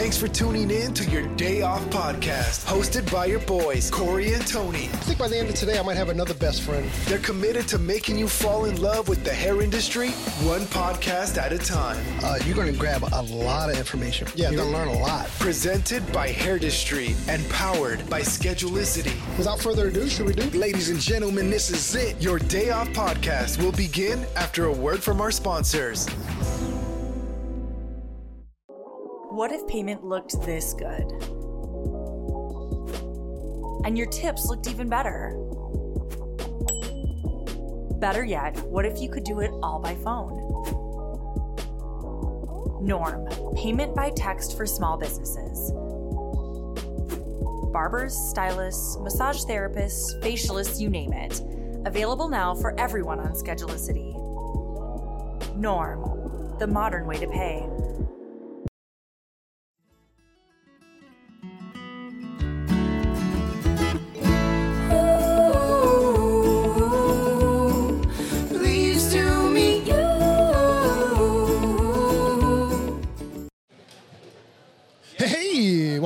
Thanks for tuning in to your Day Off podcast, hosted by your boys, Corey and Tony. I think by the end of today, I might have another best friend. They're committed to making you fall in love with the hair industry, one podcast at a time. Uh, you're going to grab a lot of information. Yeah, you're going to learn a lot. Presented by Hairndustry and powered by Schedulicity. Without further ado, should we do? Ladies and gentlemen, this is it. Your Day Off podcast will begin after a word from our sponsors. What if payment looked this good? And your tips looked even better? Better yet, what if you could do it all by phone? Norm, payment by text for small businesses. Barbers, stylists, massage therapists, facialists, you name it. Available now for everyone on Schedulicity. Norm, the modern way to pay.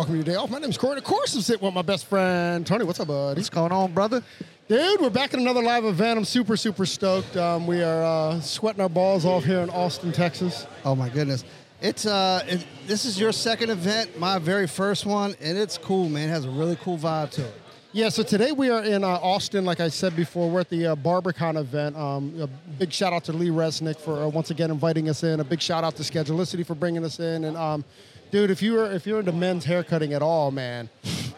Welcome to your day off. My name's Corey. Of course, I'm sitting with my best friend Tony. What's up, buddy? What's going on, brother? Dude, we're back at another live event. I'm super, super stoked. Um, we are uh, sweating our balls off here in Austin, Texas. Oh my goodness. It's uh, it, this is your second event, my very first one, and it's cool, man. It has a really cool vibe to it. Yeah, so today we are in uh, Austin, like I said before. We're at the uh, BarberCon event. Um, a big shout out to Lee Resnick for uh, once again inviting us in. A big shout out to Schedulicity for bringing us in. And um, dude, if you are if you're into men's haircutting at all, man,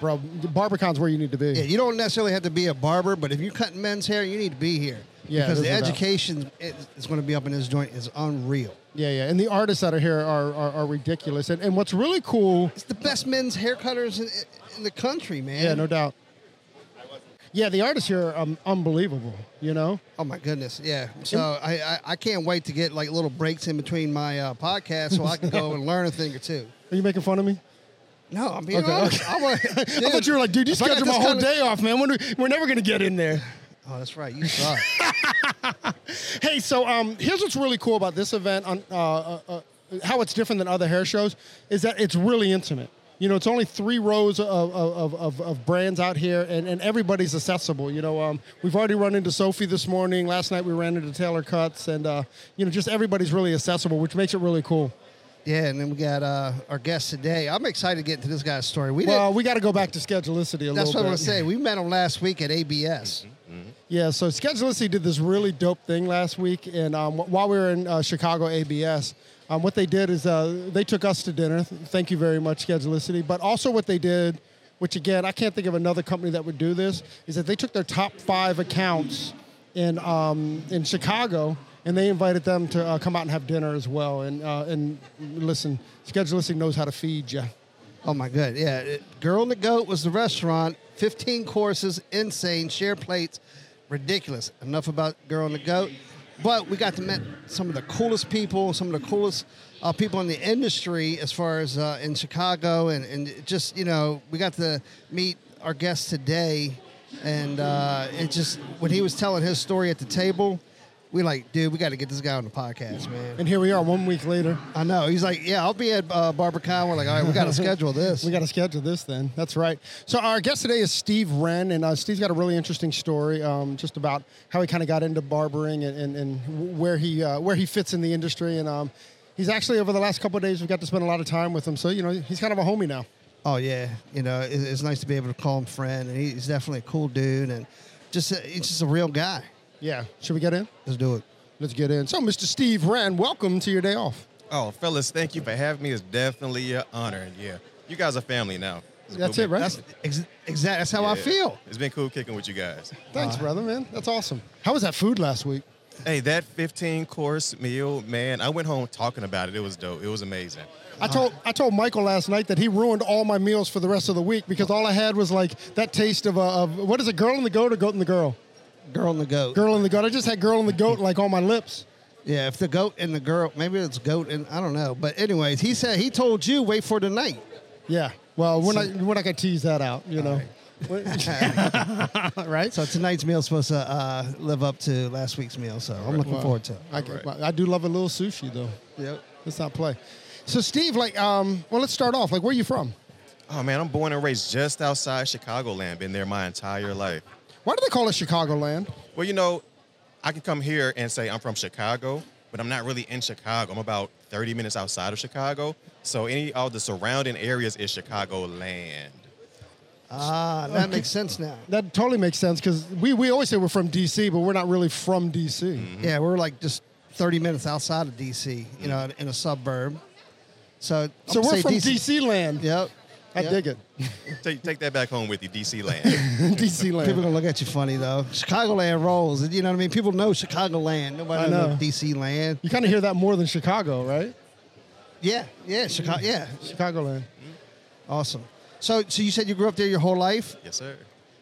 bro, BarberCon's where you need to be. Yeah, you don't necessarily have to be a barber, but if you're cutting men's hair, you need to be here. Yeah, because the there's no doubt. education is going to be up in this joint is unreal. Yeah, yeah, and the artists that are here are are, are ridiculous. And, and what's really cool, It's the best men's hair cutters in, in the country, man. yeah, no doubt. Yeah, the artists here are um, unbelievable. You know, Oh my goodness, yeah. So I, I I can't wait to get like little breaks in between my uh, podcast so I can go and learn a thing or two. Are you making fun of me? No, I'm being Okay, honest. okay. I, want, I thought you were like, dude, you I scheduled my whole kinda- day off, man. Do- we're never gonna get in there. Oh, that's right. You suck. Hey, so um, here's what's really cool about this event. On uh, uh, uh, how it's different than other hair shows is that it's really intimate. You know, it's only three rows of, of, of, of brands out here, and, and everybody's accessible. You know, um, we've already run into Sophie this morning. Last night we ran into Taylor Cuts, and uh, you know, just everybody's really accessible, which makes it really cool. Yeah, and then we got uh, our guest today. I'm excited to get into this guy's story. We Well, we got to go back to Schedulicity a That's what bit. I'm gonna say. We met him last week at ABS. Yeah, so Schedulicity did this really dope thing last week, and um, while we were in uh, Chicago ABS, um, what they did is uh, they took us to dinner. Thank you very much, Schedulicity. But also, what they did, which again, I can't think of another company that would do this, is that they took their top five accounts in um, in Chicago, and they invited them to uh, come out and have dinner as well. And uh, and listen, Schedulicity knows how to feed you. Oh my god, yeah. Girl and the Goat was the restaurant. 15 courses, insane. Share plates, ridiculous. Enough about Girl and the Goat. But we got to meet some of the coolest people, some of the coolest uh, people in the industry as far as uh, in Chicago, and, and just you know we got to meet our guest today, and uh, it just when he was telling his story at the table, we like, dude, we got to get this guy on the podcast, man. And here we are, one week later. I know. He's like, yeah, I'll be at uh, BarberCon. We're like, all right, we got to schedule this. We got to schedule this then. That's right. So our guest today is Steve Wren, and uh, Steve's got a really interesting story, um, just about how he kind of got into barbering and, and, and where he uh, where he fits in the industry. And um, he's actually over the last couple of days we've got to spend a lot of time with him. So you know he's kind of a homie now. Oh yeah, you know, it, it's nice to be able to call him friend, and he's definitely a cool dude, and just he's just a real guy. Yeah. Should we get in? Let's do it. Let's get in. So Mr. Steve Rand, welcome to your day off. Oh, fellas, thank you for having me. It's definitely an honor. Yeah, you guys are family now. It's That's cool it, right? That's ex- exact. That's how I feel. It's been cool kicking with you guys. Thanks, uh, brother, man. That's awesome. How was that food last week? Hey, that 15 course meal, man, I went home talking about it. It was dope. It was amazing. I told I told Michael last night that he ruined all my meals for the rest of the week because all I had was like that taste of, a of what is it, girl in the goat or goat in the girl? Girl and the goat. Girl in the goat. I just had girl in the goat like on my lips. Yeah, if the goat and the girl, maybe it's goat and I don't know. But anyways, he said he told you wait for tonight. Yeah. Well, we're not we're not gonna tease that out, you know. right? So tonight's meal is supposed to uh, live up to last week's meal. So I'm looking Well, forward to it. I, I do love a little sushi though. Yep. Let's not play. So Steve, like, um, well, let's start off. Like, where are you from? Oh man, I'm born and raised just outside Chicagoland. Been there my entire life. Why do they call it Chicagoland? Well, you know, I can come here and say I'm from Chicago, but I'm not really in Chicago. I'm about 30 minutes outside of Chicago. So any all the surrounding areas is Chicagoland. Ah, that makes sense now. That totally makes sense because we, we always say we're from DC, but we're not really from DC. Mm-hmm. Yeah, we're like just 30 minutes outside of DC, you know, in a suburb. So, I'm So we're say from DC, land. Yep. I Yep. dig it. Take, take that back home with you, DC land. DC land. People land. gonna look at you funny though. Chicagoland rolls. You know what I mean? People know Chicagoland. Nobody I know. knows DC land. You kind of hear that more than Chicago, right? Yeah, yeah, Chicago. Yeah, Chicagoland. Mm-hmm. awesome. So, so you said you grew up there your whole life. yes, sir.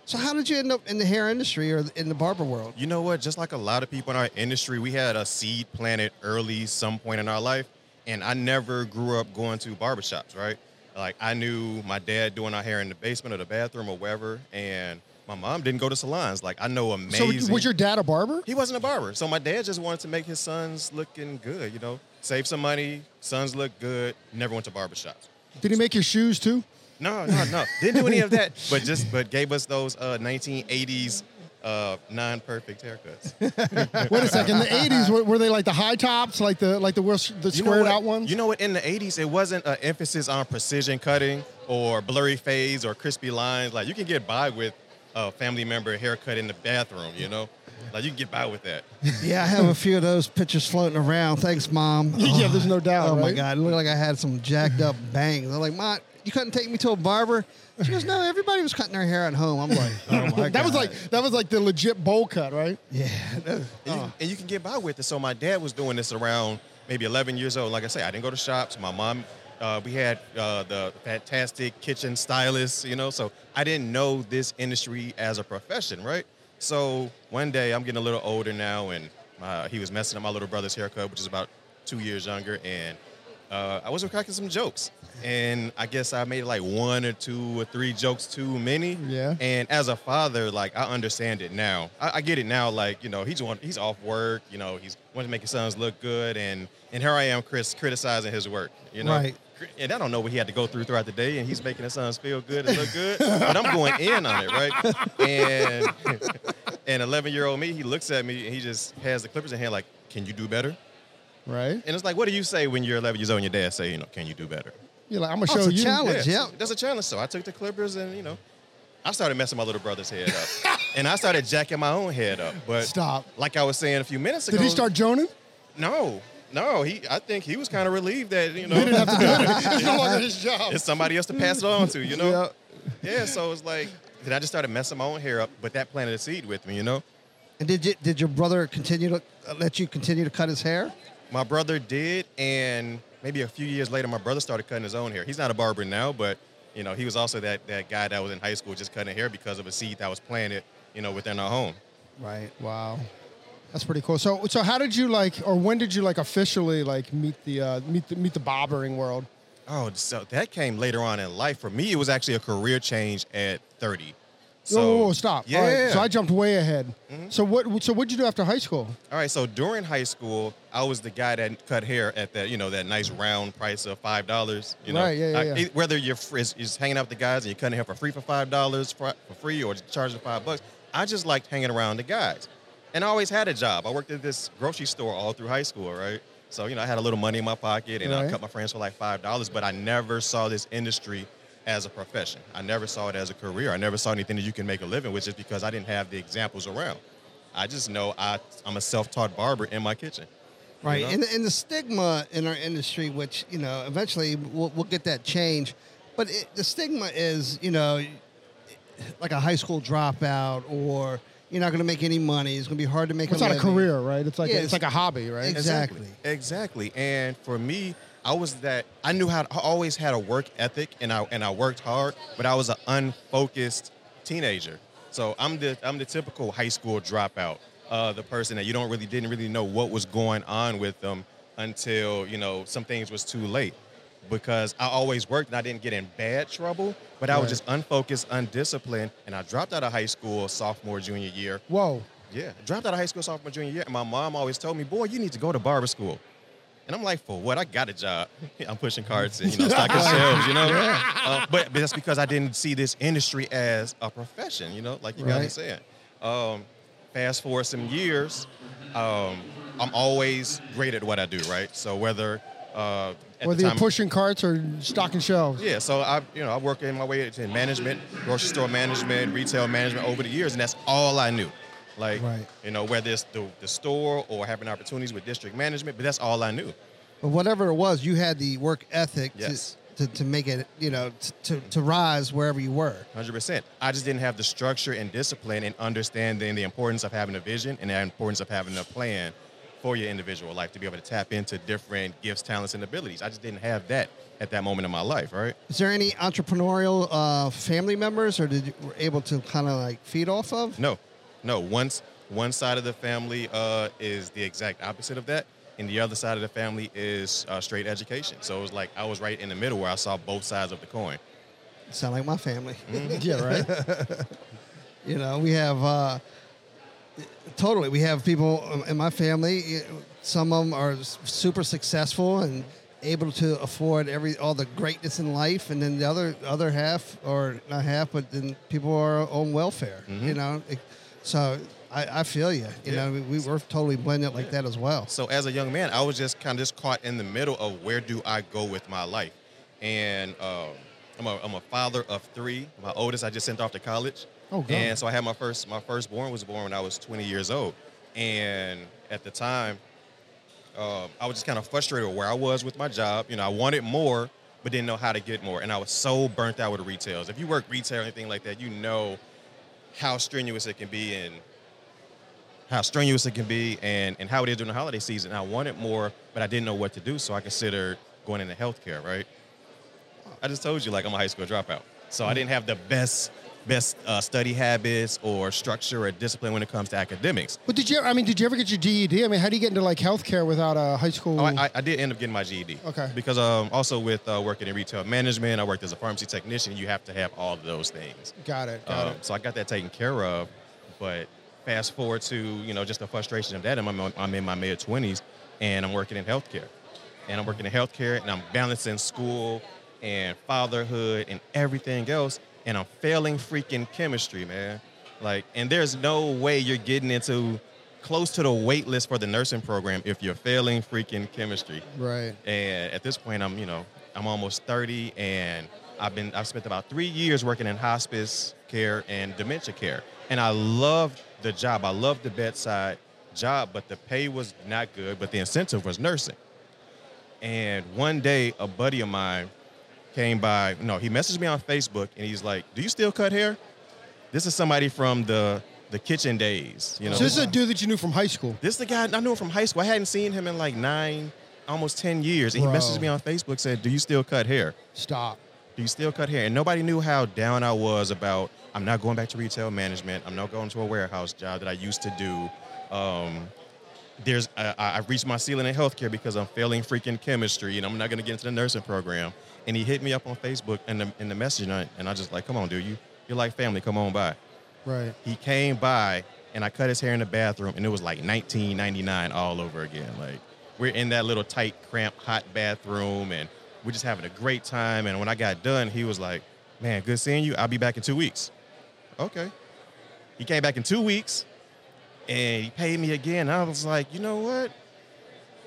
So, how did you end up in the hair industry or in the barber world? You know what? Just like a lot of people in our industry, we had a seed planted early, some point in our life. And I never grew up going to barbershops, right? Like I knew my dad doing our hair in the basement or the bathroom or wherever, and my mom didn't go to salons. Like I know amazing. So was your dad a barber? He wasn't a barber, so my dad just wanted to make his sons looking good. You know, save some money, sons look good. Never went to barbershops. Did he make your shoes too? No, no, no. Didn't do any of that. But just but gave us those uh, 1980s uh, non-perfect haircuts. Wait a second. The '80s were, were they like the high tops, like the like the the You know squared out ones? You know what? In the 80s, it wasn't an emphasis on precision cutting or blurry fades or crispy lines. Like you can get by with a family member haircut in the bathroom. You know, like you can get by with that. Yeah, I have a few of those pictures floating around. Thanks, mom. Yeah, there's no doubt, Oh my god, it looked like I had some jacked up bangs. I'm like, Mom, you couldn't take me to a barber. She goes, No, everybody was cutting their hair at home. I'm like, Oh my god. that was like that was like the legit bowl cut, right? yeah. And, you, and you can get by with it. So my dad was doing this around maybe 11 years old. Like I say, I didn't go to shops. My mom, uh, we had uh, the fantastic kitchen stylist, you know. So I didn't know this industry as a profession, right? So one day I'm getting a little older now, and uh, he was messing up my little brother's haircut, which is about two years younger, and uh, I was cracking some jokes. And I guess I made like one or two or three jokes too many. Yeah. And as a father, like I understand it now. I, I get it now. Like you know, he's want, he's off work. You know, he's wanting to make his sons look good, and and here I am, Chris, criticizing his work. You know, Right. And I don't know what he had to go through throughout the day, and he's making his sons feel good and look good. but I'm going in on it, right? And and 11 year old me, he looks at me and he just has the clippers in hand, like, "Can you do better?" Right. And it's like, what do you say when you're 11 years old and your dad say, you know, "Can you do better?" You're like, I'm gonna Oh, show it's a you. challenge. Yeah, Yep. That's a challenge. So I took the clippers and, you know, I started messing my little brother's head up. and I started jacking my own head up. But Stop. like I was saying a few minutes ago. Did he start joning? No. No, he I think he was kind of relieved that, you know, He didn't have to do it. It's no longer his job. it's somebody else to pass it on to, you know? Yeah, so it's like then I just started messing my own hair up, but that planted a seed with me, you know? And did you, did your brother continue to uh, let you continue to cut his hair? My brother did, and maybe a few years later, my brother started cutting his own hair. He's not a barber now, but you know, he was also that that guy that was in high school just cutting hair because of a seed that was planted, you know, within our home. Right. Wow. That's pretty cool. So, so how did you like, or when did you like officially like meet the uh, meet the meet the bobbering world? Oh, so that came later on in life. For me, it was actually a career change at 30. So, whoa, whoa, whoa, stop. Yeah. All right, So I jumped way ahead. Mm-hmm. So what? So what'd you do after high school? All right, so during high school, I was the guy that cut hair at that, you know, that nice round price of five dollars. You know, Right, yeah, yeah, I- yeah. whether you're is, is hanging out with the guys and you're cutting hair for free for five dollars for, for free or charging five bucks. I just liked hanging around the guys, and I always had a job. I worked at this grocery store all through high school, right? So you know, I had a little money in my pocket, and I cut my friends for like five dollars. But I never saw this industry as a profession. I never saw it as a career. I never saw anything that you can make a living with, just because I didn't have the examples around. I just know I, I'm a self-taught barber in my kitchen. Right. know? And, and the stigma in our industry, which, you know, eventually we'll, we'll get that change. But it, the stigma is, you know, like a high school dropout or you're not going to make any money. It's going to be hard to make It's a not a career, right? It's like Yeah, it's, it's- like a hobby, right? Ex- Exactly. Exactly. And for me, I was that I knew how I always had a work ethic and I and I worked hard, but I was an unfocused teenager. So I'm the I'm the typical high school dropout, uh, the person that you don't really didn't really know what was going on with them until you know some things was too late. Because I always worked and I didn't get in bad trouble, but I was just unfocused, undisciplined, and I dropped out of high school sophomore, junior year. Whoa. Yeah, dropped out of high school sophomore junior year, and my mom always told me, "Boy, you need to go to barber school." And I'm like, for what? I got a job. I'm pushing carts and you know stocking shelves, you know. Uh, but, but that's because I didn't see this industry as a profession, you know, like you guys Right. are saying. Um, fast forward some years, um, I'm always great at what I do, right? So whether uh, at Whether the you're pushing carts or stocking shelves. yeah, so I, you know, I work in my way into management, grocery store management, retail management over the years, and that's all I knew. Like, Right. you know, whether it's the, the store or having opportunities with district management, but that's all I knew. But whatever it was, you had the work ethic Yes. to, to, to make it, you know, to, to rise wherever you were. Hundred percent. I just didn't have the structure and discipline and understanding the importance of having a vision and the importance of having a plan for your individual life to be able to tap into different gifts, talents, and abilities. I just didn't have that at that moment in my life, right? Is there any entrepreneurial uh, family members, or did you were able to kind of like feed off of? No, no. Once one side of the family uh, is the exact opposite of that, and the other side of the family is uh, straight education. So it was like I was right in the middle where I saw both sides of the coin. Sound like my family. Yeah, right. You know, we have uh, totally. We have people in my family. Some of them are super successful and able to afford every all the greatness in life, and then the other other half, or not half, but then people are on welfare. You know, It- so I, I feel you. You Yeah. know, we, we were totally blended like that as well. So as a young man, I was just kind of just caught in the middle of where do I go with my life, and um, I'm a I'm a father of three. My oldest I just sent off to college, Oh, God. and so I had my first my firstborn was born when I was 20 years old, and at the time, um, I was just kind of frustrated with where I was with my job. You know, I wanted more, but didn't know how to get more, and I was so burnt out with retails. If you work retail or anything like that, you know how strenuous it can be and how strenuous it can be and, and how it is during the holiday season. I wanted more, but I didn't know what to do, so I considered going into healthcare, right? I just told you, like, I'm a high school dropout. So I mm-hmm. didn't have the best best uh, study habits or structure or discipline when it comes to academics. But did you? I mean, did you ever get your GED? I mean, how do you get into like healthcare without a high school? Oh, I, I, did end up getting my GED. Okay. Because um, also with uh, working in retail management, I worked as a pharmacy technician. You have to have all of those things. got it. Got Um, it. so I got that taken care of. But fast forward to you know just the frustration of that. I'm, I'm in my mid 20s and I'm working in healthcare, and I'm working in healthcare and I'm balancing school and fatherhood and everything else, and I'm failing freaking chemistry, man. Like, and there's no way you're getting into close to the wait list for the nursing program if you're failing freaking chemistry. Right. And at this point, I'm, you know, I'm almost 30, and I've been, I've spent about three years working in hospice care and dementia care, and I loved the job. I loved the bedside job, but the pay was not good, but the incentive was nursing. And one day, a buddy of mine came by. No, he messaged me on Facebook, and he's like, "Do you still cut hair?" This is somebody from the the kitchen days, you know. So this is a dude that you knew from high school. This is the guy I knew him from high school. I hadn't seen him in like nine, almost ten years. And he messaged me on Facebook, said, "Do you still cut hair? Stop. Do you still cut hair?" And nobody knew how down I was about. I'm not going back to retail management. I'm not going to a warehouse job that I used to do. Um, there's I- I've reached my ceiling in healthcare because I'm failing freaking chemistry, and I'm not going to get into the nursing program. And he hit me up on Facebook and the in the message, and I, and I just like, come on, dude, you you're like family. Come on by. Right. He came by and I cut his hair in the bathroom and it was like 1999 all over again. Like we're in that little tight, cramped, hot bathroom and we're just having a great time. And when I got done, he was like, "Man, good seeing you. I'll be back in two weeks." Okay. He came back in two weeks and he paid me again. I was like, you know what?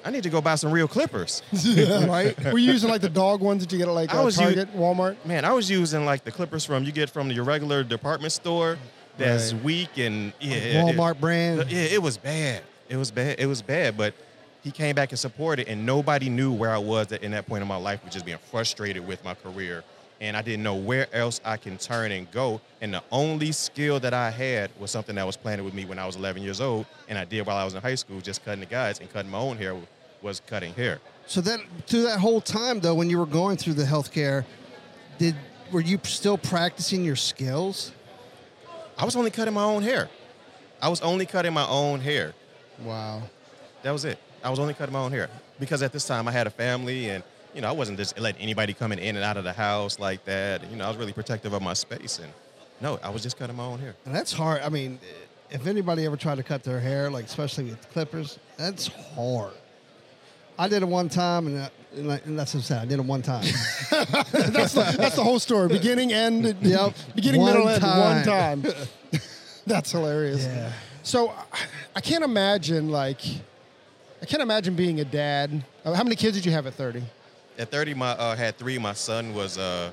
I need to go buy some real clippers. right. Were you using like the dog ones that you get at like I uh, was u- Target, Walmart? Man, I was using like the clippers from you get from your regular department store that's Right. weak and yeah, it- Walmart brand. Yeah, it was bad. It was bad. It was bad. But he came back and supported, and nobody knew where I was at in that point in my life, which is being frustrated with my career. And I didn't know where else I can turn and go. And the only skill that I had was something that was planted with me when I was 11 years old, and I did while I was in high school, just cutting the guys and cutting my own hair was cutting hair. So then, through that whole time though, when you were going through the healthcare, did were you still practicing your skills? I was only cutting my own hair. I was only cutting my own hair. Wow. That was it. I was only cutting my own hair because at this time I had a family and you know I wasn't just letting anybody coming in and out of the house like that. You know I was really protective of my space and no, I was just cutting my own hair. And that's hard. I mean, if anybody ever tried to cut their hair, like especially with clippers, that's hard. I did it one time, and, uh, and, like- and that's what I'm saying. I did it one time. that's the that's the whole story. Beginning, end. Yep. Beginning, One middle, end. One time. time. that's hilarious. Yeah. So I- I can't imagine like I can't imagine being a dad. Uh, How many kids did you have at 30? At 30, my uh, had three. My son was uh,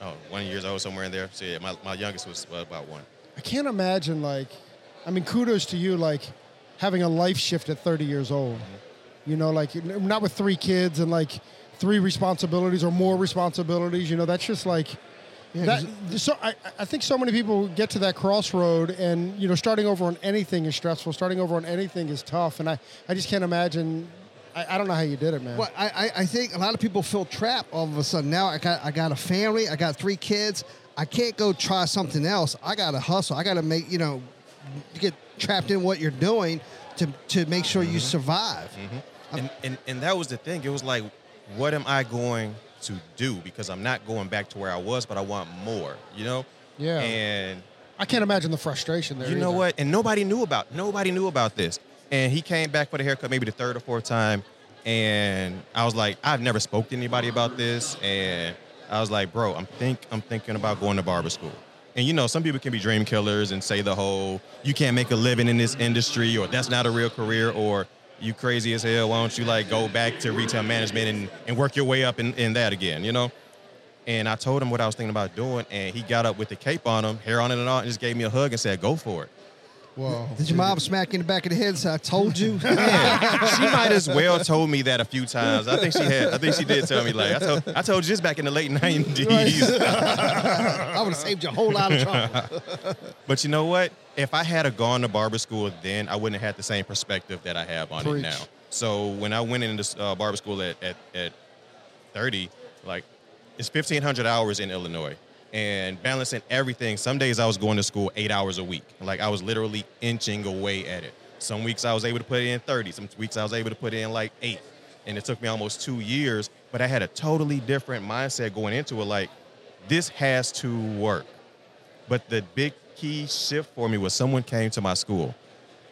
oh, one years old, somewhere in there. So yeah, my, my youngest was uh, about one. I can't imagine like I mean kudos to you like having a life shift at 30 years old. You know like not with three kids and like three responsibilities or more responsibilities, you know, that's just like that, so I, I think so many people get to that crossroad and you know starting over on anything is stressful starting over on anything is tough and i, I just can't imagine I, I don't know how you did it man Well, I, I, I think a lot of people feel trapped all of a sudden. Now I got I got a family, I got three kids. I can't go try something else. I got to hustle. I got to make you know, get trapped in what you're doing to to make sure you mm-hmm. survive. Mm-hmm. And, and and that was the thing. It was like, what am I going to do? Because I'm not going back to where I was, but I want more. You know. Yeah. And i can't imagine the frustration there you know either. what? And nobody knew about nobody knew about this. And he came back for the haircut maybe the third or fourth time, and I was like, I've never spoke to anybody about this, and I was like, bro, I'm think I'm thinking about going to barber school. And you know, some people can be dream killers and say the whole you can't make a living in this industry, or that's not a real career, or you crazy as hell. Why don't you like go back to retail management and, and work your way up in, in that again? You know. And I told him what I was thinking about doing, and he got up with the cape on him, hair on it and all, and just gave me a hug and said, "Go for it." Whoa. Did your mom smack you in the back of the head? and say, I told you. Yeah, she might as well told me that a few times. I think she had. I think she did tell me like I told. I told you this back in the late nineties. I would have saved you a whole lot of trouble. but you know what? If I had a gone to barber school then, I wouldn't have had the same perspective that I have on Preach. it now. So when I went into uh, barber school at, at at thirty, like it's fifteen hundred hours in Illinois. And balancing everything. Some days I was going to school eight hours a week. Like I was literally inching away at it. Some weeks I was able to put in 30. Some weeks I was able to put in like eight. And it took me almost two years. But I had a totally different mindset going into it. Like, this has to work. But the big key shift for me was someone came to my school,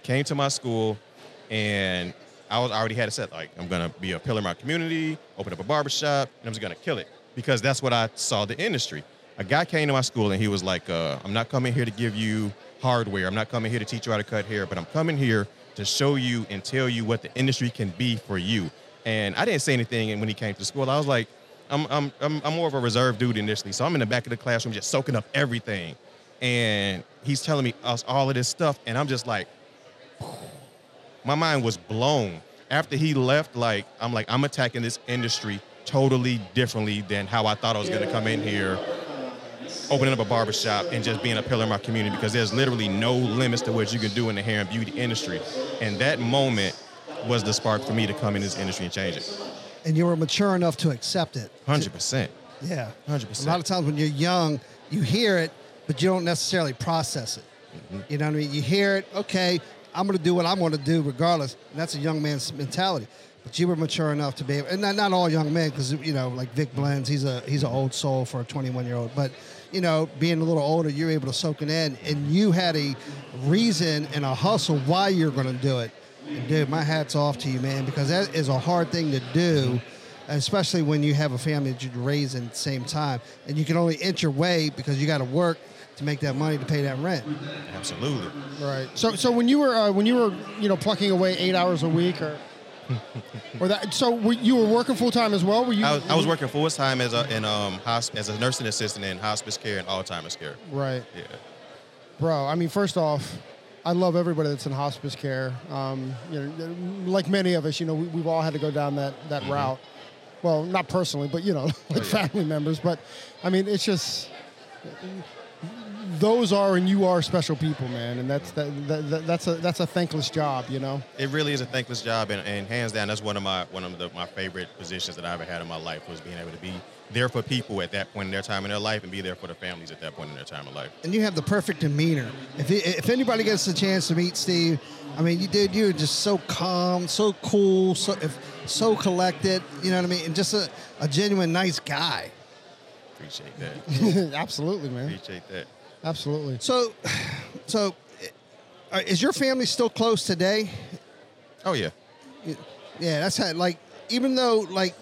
came to my school, and I was I already had it set. Like I'm gonna be a pillar in my community, open up a barbershop, and I'm just gonna kill it because that's what I saw the industry. A guy came to my school and he was like, uh, "I'm not coming here to give you hardware. I'm not coming here to teach you how to cut hair, but I'm coming here to show you and tell you what the industry can be for you." And I didn't say anything. And when he came to school, I was like, I'm, I'm, I'm, I'm more of a reserved dude initially. So I'm in the back of the classroom just soaking up everything. And he's telling me us all of this stuff. And I'm just like, my mind was blown. After he left, like, I'm like, I'm attacking this industry totally differently than how I thought I was gonna come in here, opening up a barbershop and just being a pillar in my community because there's literally no limits to what you can do in the hair and beauty industry. And that moment was the spark for me to come in this industry and change it. and you were mature enough to accept it. 100%. Yeah. 100%. A lot of times when you're young, you hear it, but you don't necessarily process it. Mm-hmm. You know what I mean? You hear it, okay, I'm going to do what I'm going to do regardless. And that's a young man's mentality. But you were mature enough to be able, and not, not all young men, because, you know, like Vic Blends, he's a he's an old soul for a 21 year old. But, you know, being a little older, you're able to soak it in, and you had a reason and a hustle why you're going to do it. And dude, my hat's off to you, man, because that is a hard thing to do especially when you have a family that you raise in the same time, and you can only inch your way because you got to work to make that money to pay that rent. Absolutely. Right. So, so when you were uh, when you were you know plucking away eight hours a week or or that, so were, you were working full time as well. Were you? I was, I was working full time as a in um hosp- as a nursing assistant in hospice care and Alzheimer's care. Right, Yeah. bro. I mean, first off, I love everybody that's in hospice care. Um, you know, like many of us, you know, we, we've all had to go down that that route. Well, not personally, but you know, like family members. But I mean, it's just those are and you are special people, man, and that's that, that, that that's a that's a thankless job, you know. It really is a thankless job, and, and hands down, that's one of my one of the, my favorite positions that I ever had in my life was being able to be there for people at that point in their time in their life, and be there for the families at that point in their time of life. And you have the perfect demeanor. If he, if anybody gets the chance to meet Steve, I mean, you did. You're just so calm, so cool, so if, so collected. You know what I mean? And just a, a genuine nice guy. Appreciate that. Absolutely, man. Appreciate that. Absolutely. So, so uh, is your family still close today? Oh yeah. Yeah, that's how, like even though like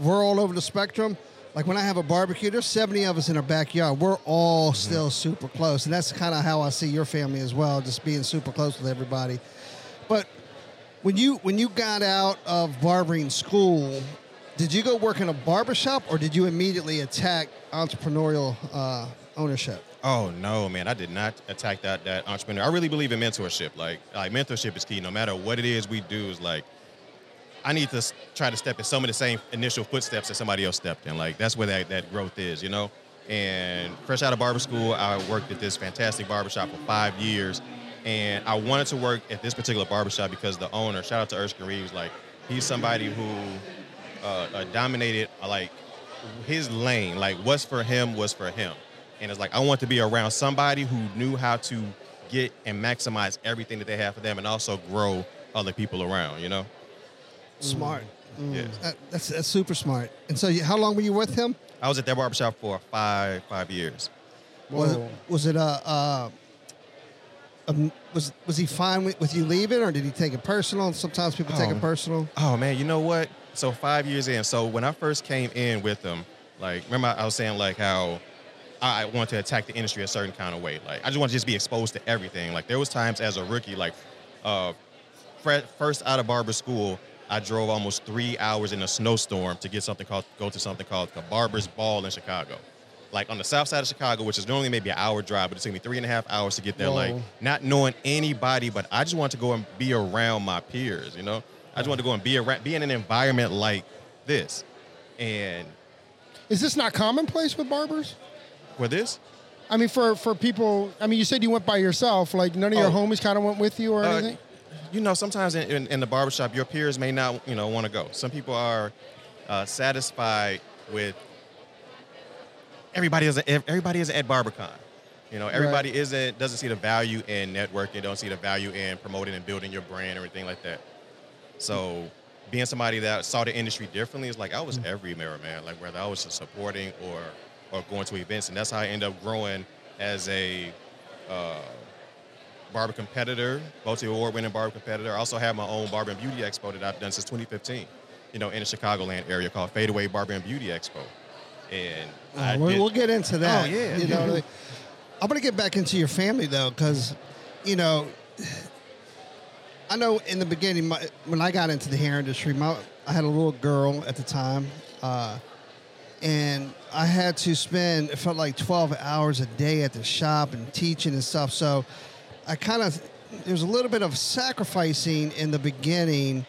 we're all over the spectrum, like when I have a barbecue, there's 70 of us in our backyard. We're all still super close, and that's kind of how I see your family as well, just being super close with everybody. But when you when you got out of barbering school, did you go work in a barbershop or did you immediately attack entrepreneurial uh, ownership? Oh no, man! I did not attack that that entrepreneur. I really believe in mentorship. Like, like mentorship is key. No matter what it is we do, is like I need to try to step in some of the same initial footsteps that somebody else stepped in. Like that's where that, that growth is, you know. And fresh out of barber school, I worked at this fantastic barbershop for five years, and I wanted to work at this particular barbershop because the owner, shout out to Erskine Reeves, like he's somebody who uh, uh, dominated uh, like his lane. Like what's for him was for him, and it's like I want to be around somebody who knew how to get and maximize everything that they have for them, and also grow other people around. You know. Smart. Yeah. That, that's that's super smart. And so, you, how long were you with him? I was at that barbershop for five five years. Was it, Whoa. was it uh, uh, um, was was he fine with, with you leaving, or did he take it personal? Sometimes people take Oh. it personal. Oh man, you know what? So five years in. So when I first came in with them, like remember I was saying like how I want to attack the industry a certain kind of way. Like I just want to just be exposed to everything. Like there was times as a rookie, like uh, first out of barber school, I drove almost three hours in a snowstorm to get something called go to something called the Barber's Ball in Chicago. Like on the south side of Chicago, which is normally maybe an hour drive, but it took me three and a half hours to get there. Like not knowing anybody, but I just want to go and be around my peers. You know, I just want to go and be around, be in an environment like this. And Is this not commonplace with barbers? for this, I mean, for for people. I mean, you said you went by yourself. Like none of your Oh. homies kind of went with you or Uh, anything. you know, sometimes in, in, in the barbershop, your peers may not, you know, want to go. Some people are uh, satisfied with everybody isn't everybody isn't at BarberCon. You know, everybody isn't doesn't see the value in networking, don't see the value in promoting and building your brand or anything like that. So being somebody that saw the industry differently is like I was every everywhere, man. Like whether I was just supporting or or going to events, and that's how I ended up growing as a uh, barber competitor, multi-award winning barber competitor. I also have my own barber and beauty expo that I've done since 2015. You know, in the Chicagoland area called Fadeaway Barber and Beauty Expo, and Uh, we'll, get into that. Oh, yeah. You know, like, I'm gonna get back into your family though, because you know, I know in the beginning my, when I got into the hair industry, my I had a little girl at the time, uh, and I had to spend it felt like 12 hours a day at the shop and teaching and stuff. So I kind of there was a little bit of sacrificing in the beginning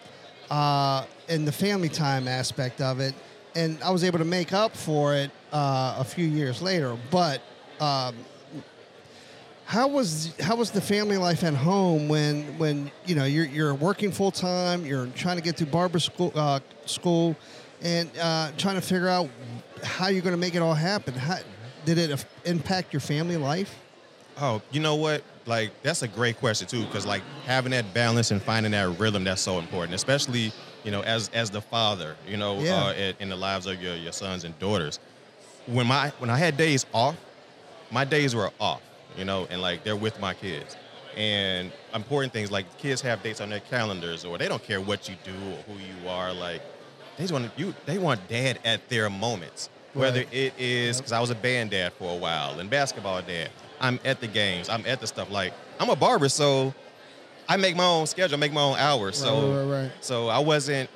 uh, in the family time aspect of it, and I was able to make up for it uh, a few years later. But um, how was how was the family life at home when when you know you're you're working full time, you're trying to get through barber school uh, school, and uh, trying to figure out how you're going to make it all happen? How, did it impact your family life? Oh, you know what? Like that's a great question too, because like having that balance and finding that rhythm that's so important, especially you know as as the father, you know, Yeah. uh, in, in the lives of your your sons and daughters. When my when I had days off, my days were off, you know, and like they're with my kids. And important things like kids have dates on their calendars, or they don't care what you do or who you are. Like they just want you. They want dad at their moments. Whether Right. it is because I was a band dad for a while and basketball dad. I'm at the games. I'm at the stuff. Like I'm a barber, so I make my own schedule, make my own hours. So Right, right, so I wasn't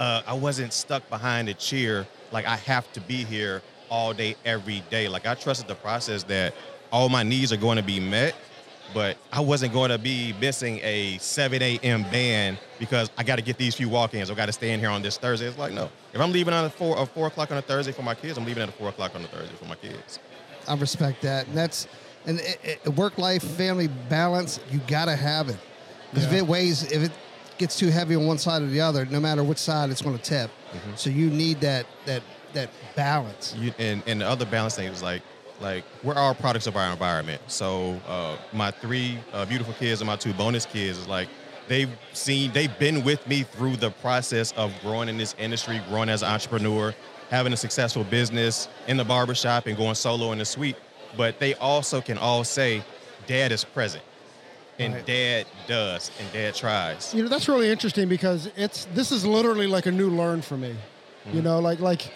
uh, I wasn't stuck behind a chair like I have to be here all day every day. Like I trusted the process that all my needs are going to be met, but I wasn't going to be missing a 7 a.m. band because I got to get these few walk-ins. I got to stay in here on this Thursday. It's like no, if I'm leaving on a four or four o'clock on a Thursday for my kids, I'm leaving at a four o'clock on a Thursday for my kids. I respect that, and that's and it, it, work life family balance. You gotta have it because if it weighs, if it gets too heavy on one side or the other, no matter which side, it's going to tip. Mm-hmm. So you need that that that balance. you, and and the other balance thing is like like we're all products of our environment. So uh, my three uh, beautiful kids and my two bonus kids is like they've seen they've been with me through the process of growing in this industry, growing as an entrepreneur, having a successful business in the barbershop and going solo in the suite. But they also can all say, "Dad is present." and Right. dad does, and dad tries. You know, that's really interesting because it's this is literally like a new learn for me. You know, like like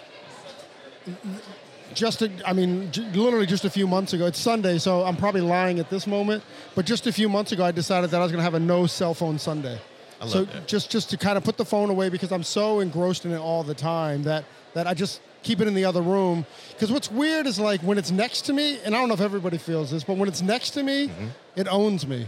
just a, I mean, j- literally just a few months ago. It's Sunday, so I'm probably lying at this moment. But just a few months ago, I decided that I was going to have a no cell phone Sunday. I love so that. just just to kind of put the phone away because I'm so engrossed in it all the time that that I just keep it in the other room. Because what's weird is like when it's next to me, and I don't know if everybody feels this, but when it's next to me, Mm-hmm. it owns me.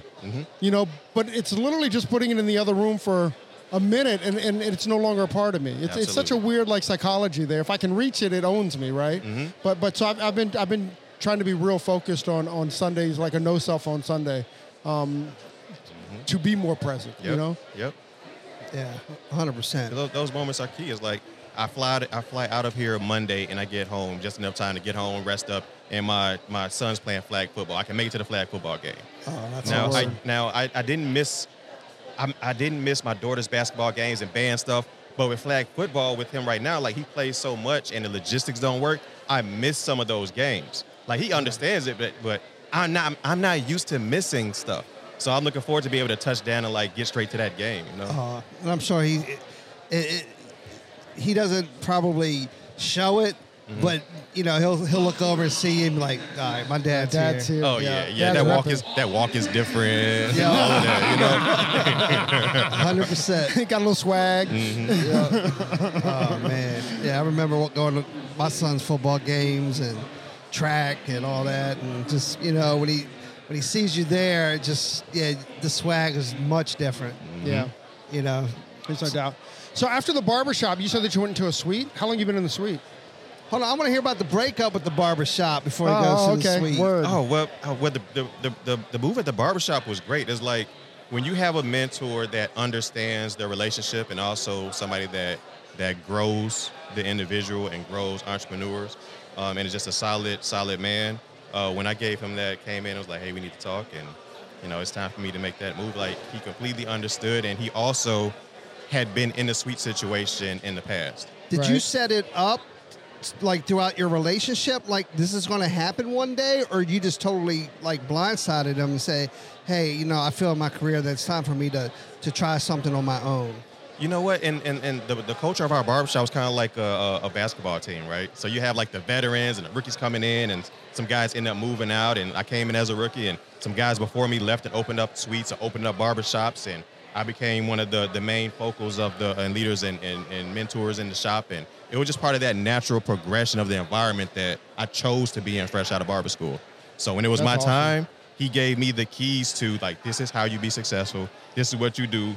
You know, but it's literally just putting it in the other room for a minute and, and it's no longer a part of me. It's, it's such a weird like psychology there. If I can reach it, it owns me, right? Mm-hmm. But but so I've, I've been I've been trying to be real focused on on Sundays, like a no cell phone Sunday, um, to be more present. Yep. You know. Yep. Yeah, 100%. Those, those moments are key. It's like I fly I fly out of here Monday and I get home just enough time to get home, rest up, and my my son's playing flag football. I can make it to the flag football game. Oh, that's now I now I, I didn't miss I, I didn't miss my daughter's basketball games and band stuff. But with flag football with him right now, like he plays so much and the logistics don't work, I miss some of those games. Like he understands it, but but I'm not I'm not used to missing stuff. So I'm looking forward to be able to touch down and like get straight to that game. You know. Uh, and I'm sure he it, it, he doesn't probably show it, Mm-hmm. but you know he'll he'll look over and see him like, all right, my dad's, Dad's here. here. Oh yeah, yeah. Dad's that walk is that walk is different. Yeah. All of that, you know. hundred percent. Got a little swag. Oh man, yeah, I remember going to my son's football games and track and all that, and just you know when he when he sees you there, it just yeah, the swag is much different. Yeah, You know, there's no doubt. So after the barbershop, you said that you went into a suite. How long you been in the suite? Hold on, I want to hear about the breakup at the barber shop before he Oh, goes to okay. the suite. Word. Oh well, uh, well the, the, the, the, the move at the barbershop was great. It's like when you have a mentor that understands the relationship and also somebody that that grows the individual and grows entrepreneurs, um, and is just a solid solid man. Uh, when I gave him that, came in, I was like, hey, we need to talk, and you know, it's time for me to make that move. Like he completely understood, and he also had been in a suite situation in the past. Did you set it up like throughout your relationship? Like this is going to happen one day, or you just totally like blindsided them and say, "Hey, you know, I feel in my career that it's time for me to to try something on my own." You know what? And and, and the, the culture of our barbershop was kind of like a, a, a basketball team, right? So you have like the veterans and the rookies coming in, and some guys end up moving out. And I came in as a rookie, and some guys before me left and opened up suites or opened up barbershops, and I became one of the, the main focals of the and leaders and, and, and mentors in the shop. And it was just part of that natural progression of the environment that I chose to be in fresh out of barber school. So when it was That's my awesome. time, he gave me the keys to like this is how you be successful. This is what you do.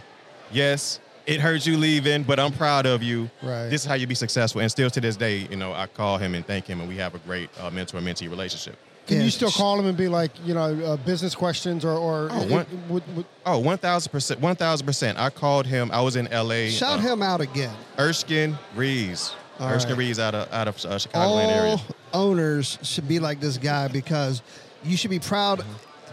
Yes, it hurts you leaving, but I'm proud of you. Right. This is how you be successful. And still to this day, you know, I call him and thank him, and we have a great uh, mentor-mentee relationship. Can Yeah. you still call him and be like, you know, uh, business questions or or Oh, it- one- it- would- would- Oh, 1,000 percent, 1,000 percent. I called him. I was in L.A. Shout uh, him out again. Erskine Reeves. All Erskine right. Reeves out of out of uh, Chicagoland area. All owners should be like this guy because you should be proud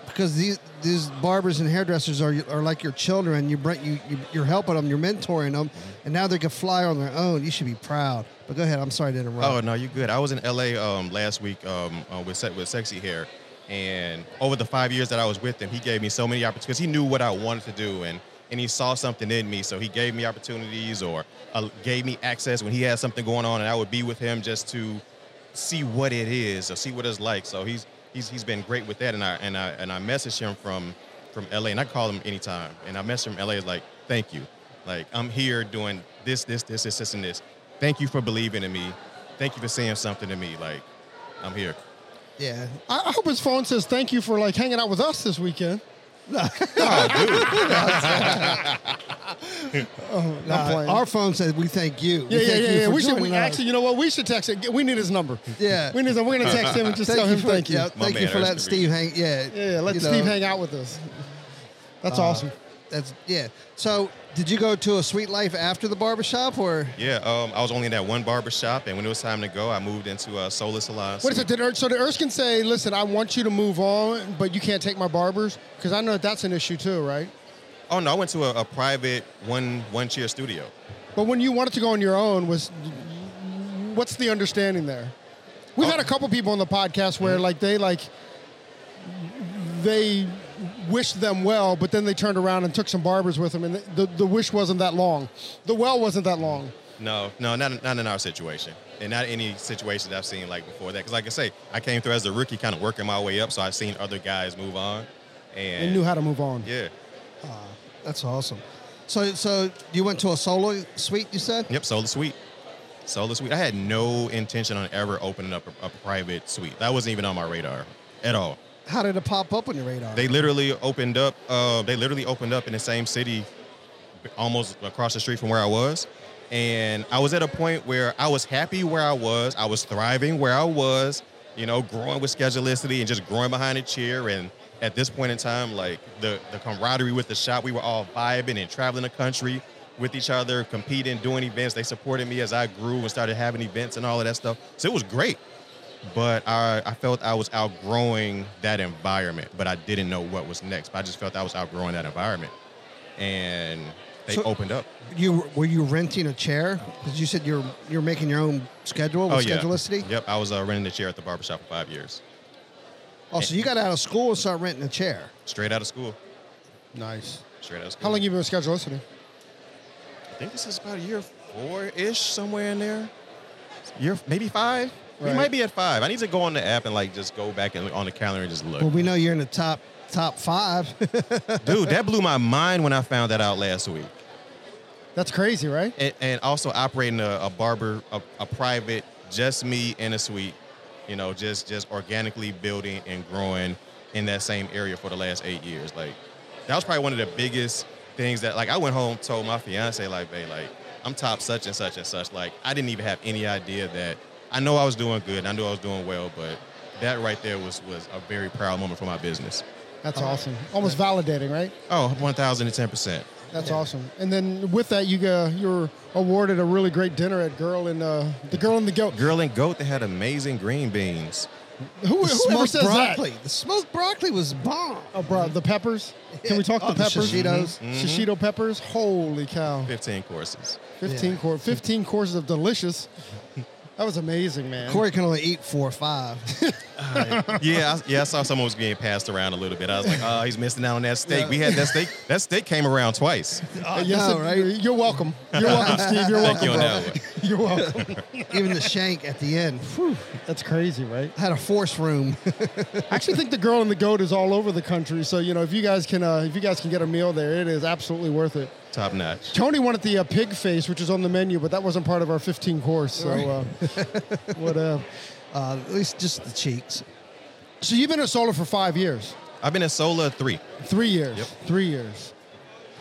because these these barbers and hairdressers are are like your children. You bring you, you you're helping them, you're mentoring them, and now they can fly on their own. You should be proud. But go ahead. I'm sorry to interrupt. Oh no, you're good. I was in LA um, last week um, uh, with with Sexy Hair, and over the five years that I was with him, he gave me so many opportunities. He knew what I wanted to do, and and he saw something in me, so he gave me opportunities or uh, gave me access when he had something going on, and I would be with him just to see what it is or see what it's like. So he's he's he's been great with that, and I and I and I messaged him from from LA, and I call him anytime, and I messaged him from LA like, thank you, like I'm here doing this this this this this and this. Thank you for believing in me. Thank you for saying something to me. Like I'm here. yeah. I I hope his phone says thank you for like hanging out with us this weekend. Oh, I'm playing. Our phone says we thank you. yeah, We yeah, thank yeah, you yeah. We should. We, us." actually, you know what? We should text it. We need his number. Yeah. We need. We're gonna text him and just tell him for, thank you. Yeah, My thank you for letting Steve hang. Yeah, Yeah, yeah. Let Steve know. hang out with us. That's Uh, awesome. That's yeah. So, did you go to a suite life after the barbershop or? Yeah, um, I was only in that one barber shop, and when it was time to go, I moved into a Sola Salon. What is it? Did Er- so did Erskine say, "Listen, I want you to move on, but you can't take my barbers"? Because I know that that's an issue too, right? Oh no, I went to a, a private one one chair studio. But when you wanted to go on your own, was what's the understanding there? We've Oh. had a couple people on the podcast where like they like they wished them well, but then they turned around and took some barbers with them, and the, the, the wish wasn't that long. The well wasn't that long. No, no, not, not in our situation, and not any situations I've seen like before that. Because, like I say, I came through as a rookie, kind of working my way up, so I've seen other guys move on, and They knew how to move on. Yeah, ah, That's awesome. So, so you went to a solo suite, you said? yep. solo suite, Solo suite. I had no intention on ever opening up a, a private suite. That wasn't even on my radar at all. How did it pop up on your radar? They literally opened up. Uh, they literally opened up in the same city, almost across the street from where I was. And I was at a point where I was happy where I was. I was thriving where I was. You know, growing with Schedulicity and just growing behind a chair. And at this point in time, like the the camaraderie with the shop, we were all vibing and traveling the country with each other, competing, doing events. They supported me as I grew and started having events and all of that stuff. So it was great but I, I felt I was outgrowing that environment, but I didn't know what was next. But I just felt I was outgrowing that environment, and they So- opened up. you were you renting a chair? Because you said you're you're making your own schedule with oh yeah, Schedulicity. Yep, I was uh, renting a chair at the barbershop for five years, Oh, so you got out of school and started renting a chair. straight out of school. Nice. Straight out of school. How long you been with Schedulicity? I think this is about a year four ish, somewhere in there. Year maybe five. We might be at five. I need to go on the app and like just go back and on the calendar and just look. Well, we know you're in the top top five. Dude, that blew my mind when I found that out last week. That's crazy, right? and, and also operating a, a barber, a, a private, just me in a suite. You know, just just organically building and growing in that same area for the last eight years. Like that was probably one of the biggest things that like I went home told my fiance like, babe, like I'm top such and such and such. Like I didn't even have any idea that I know I was doing good. I knew I was doing well, but that right there was was a very proud moment for my business. That's awesome. Almost validating, right? Oh, 1,010 percent. That's awesome. And then with that, you got you were awarded a really great dinner at Girl in uh, the Girl and the Goat. Girl and Goat, they had amazing green beans. Who, whoever smoked says broccoli. that? The smoked broccoli was bomb. Oh, bro, the peppers. Can we talk Oh, the peppers? shishitos. Mm-hmm. Mm-hmm. Shishito peppers. Holy cow! 15 courses. Fifteen Yeah. cour- fifteen courses of delicious. That was amazing, man. Corey can only eat four or five. yeah, I, yeah, I saw someone was getting passed around a little bit. I was like, oh, he's missing out on that steak. We had that steak. That steak came around twice. Uh, yes, know, right? You're welcome. You're welcome, Steve. You're Thank welcome. you on bro. that one. You're welcome. Even the shank at the end. Whew, That's crazy, right? I had a force room. I actually think the girl and the goat is all over the country. So you know, if you guys can, uh, if you guys can get a meal there, it is absolutely worth it. Top notch. Tony wanted the uh, pig face, which is on the menu, but that wasn't part of our 15 course. So uh, what? Uh, Uh, at least just the cheeks. so you've been at Sola for five years, I've been at Sola three. three years, Yep. three years.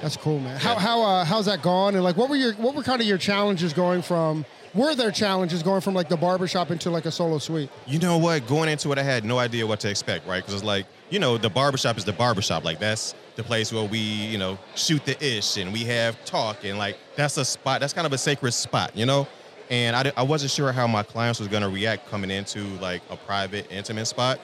That's cool, man. How Yeah. how uh, how's that gone? And like, what were your what were kind of your challenges going from? Were there challenges going from like the barbershop into like a solo suite? You know what? Going into it, I had no idea what to expect, right? Because it's like, you know, the barbershop is the barbershop. Like, that's the place where we, you know, shoot the ish and we have talk. And like, that's a spot, that's kind of a sacred spot, you know? And I, I wasn't sure how my clients was to react coming into like a private, intimate spot.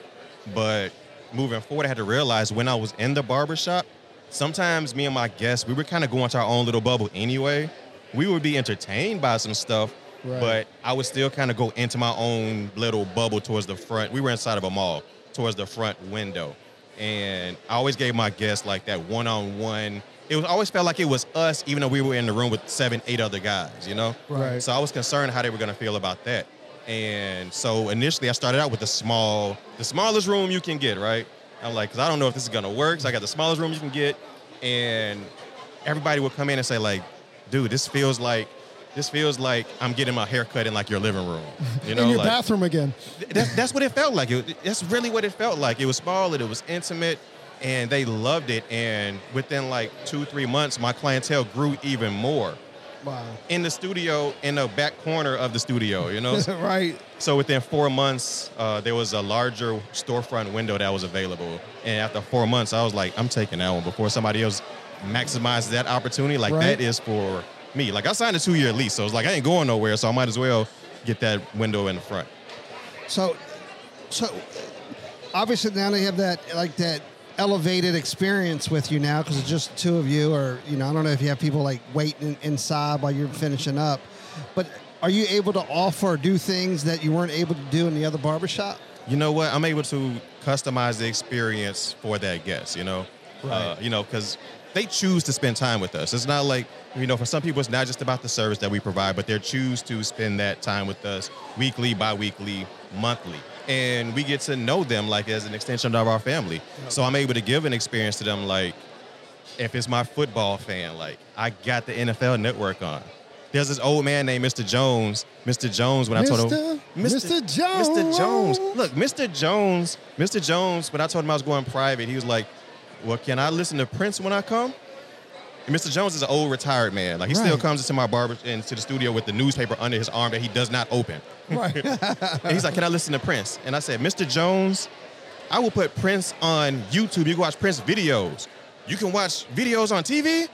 But moving forward, I had to realize when I was in the barbershop, sometimes me and my guests, we were kind of going to our own little bubble anyway. We would be entertained by some stuff, Right. but I would still kind of go into my own little bubble towards the front. We were inside of a mall, towards the front window. And I always gave my guests like that one on one. It was always felt like it was us, even though we were in the room with seven, eight other guys, you know? Right. So I was concerned how they were going to feel about that. And so initially I started out with the small, the smallest room you can get, right? I'm like, because I don't know if this is going to work. So I got the smallest room you can get. And everybody would come in and say, like, dude, this feels like, this feels like I'm getting my hair cut in like your living room. You know, in your like, bathroom again. that's, that's what it felt like. It, that's really what it felt like. It was small and it was intimate, and they loved it. And within like two, three months, my clientele grew even more Wow. in the studio, in the back corner of the studio. You know, right. so within four months, uh, there was a larger storefront window that was available. And after four months, I was like, I'm taking that one before somebody else maximizes that opportunity. Like Right. that is for me. Like I signed a two-year lease, so it's like I ain't going nowhere. So I might as well get that window in the front. So, so obviously now they have that like that elevated experience with you now because it's just two of you, or you know, I don't know if you have people like waiting inside while you're finishing up, but are you able to offer or do things that you weren't able to do in the other barbershop? you know what? I'm able to customize the experience for that guest. You know, uh, you know, because they choose to spend time with us. It's not like you know, for some people, it's not just about the service that we provide, but they choose to spend that time with us weekly, bi-weekly, monthly. And we get to know them like as an extension of our family. So I'm able to give an experience to them like if it's my football fan, like I got the NFL network on. There's this old man named Mr. Jones. Mr. Jones, when I told him, Mr. Jones. Mr. Jones. Look, Mr. Jones, Mr. Jones, when I told him I was going private, he was like, Well, can I listen to Prince when I come? And Mr. Jones is an old retired man. Like he still Right. comes into my barber into the studio with the newspaper under his arm that he does not open. Right. And he's like, Can I listen to Prince? And I said, Mr. Jones, I will put Prince on YouTube. You can watch Prince videos. You can watch videos on TV.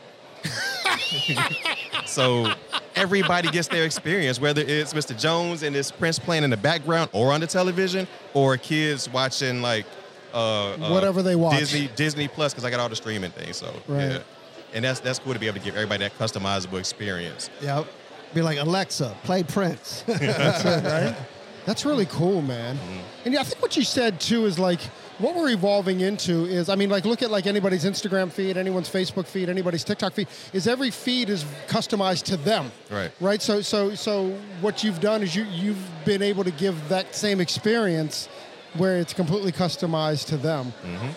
so everybody gets their experience, whether it's Mr. Jones and his Prince playing in the background or on the television, or kids watching like uh, uh, Whatever they watch. Disney Disney Plus because I got all the streaming things. So Right. yeah, and that's that's cool to be able to give everybody that customizable experience. Yep. Be like Alexa, play Prince. That's it, right? That's really cool, man. And yeah, I think what you said too is like what we're evolving into is I mean like look at like anybody's Instagram feed, anyone's Facebook feed, anybody's TikTok feed is every feed is customized to them. Right. Right? So so so what you've done is you you've been able to give that same experience where it's completely customized to them.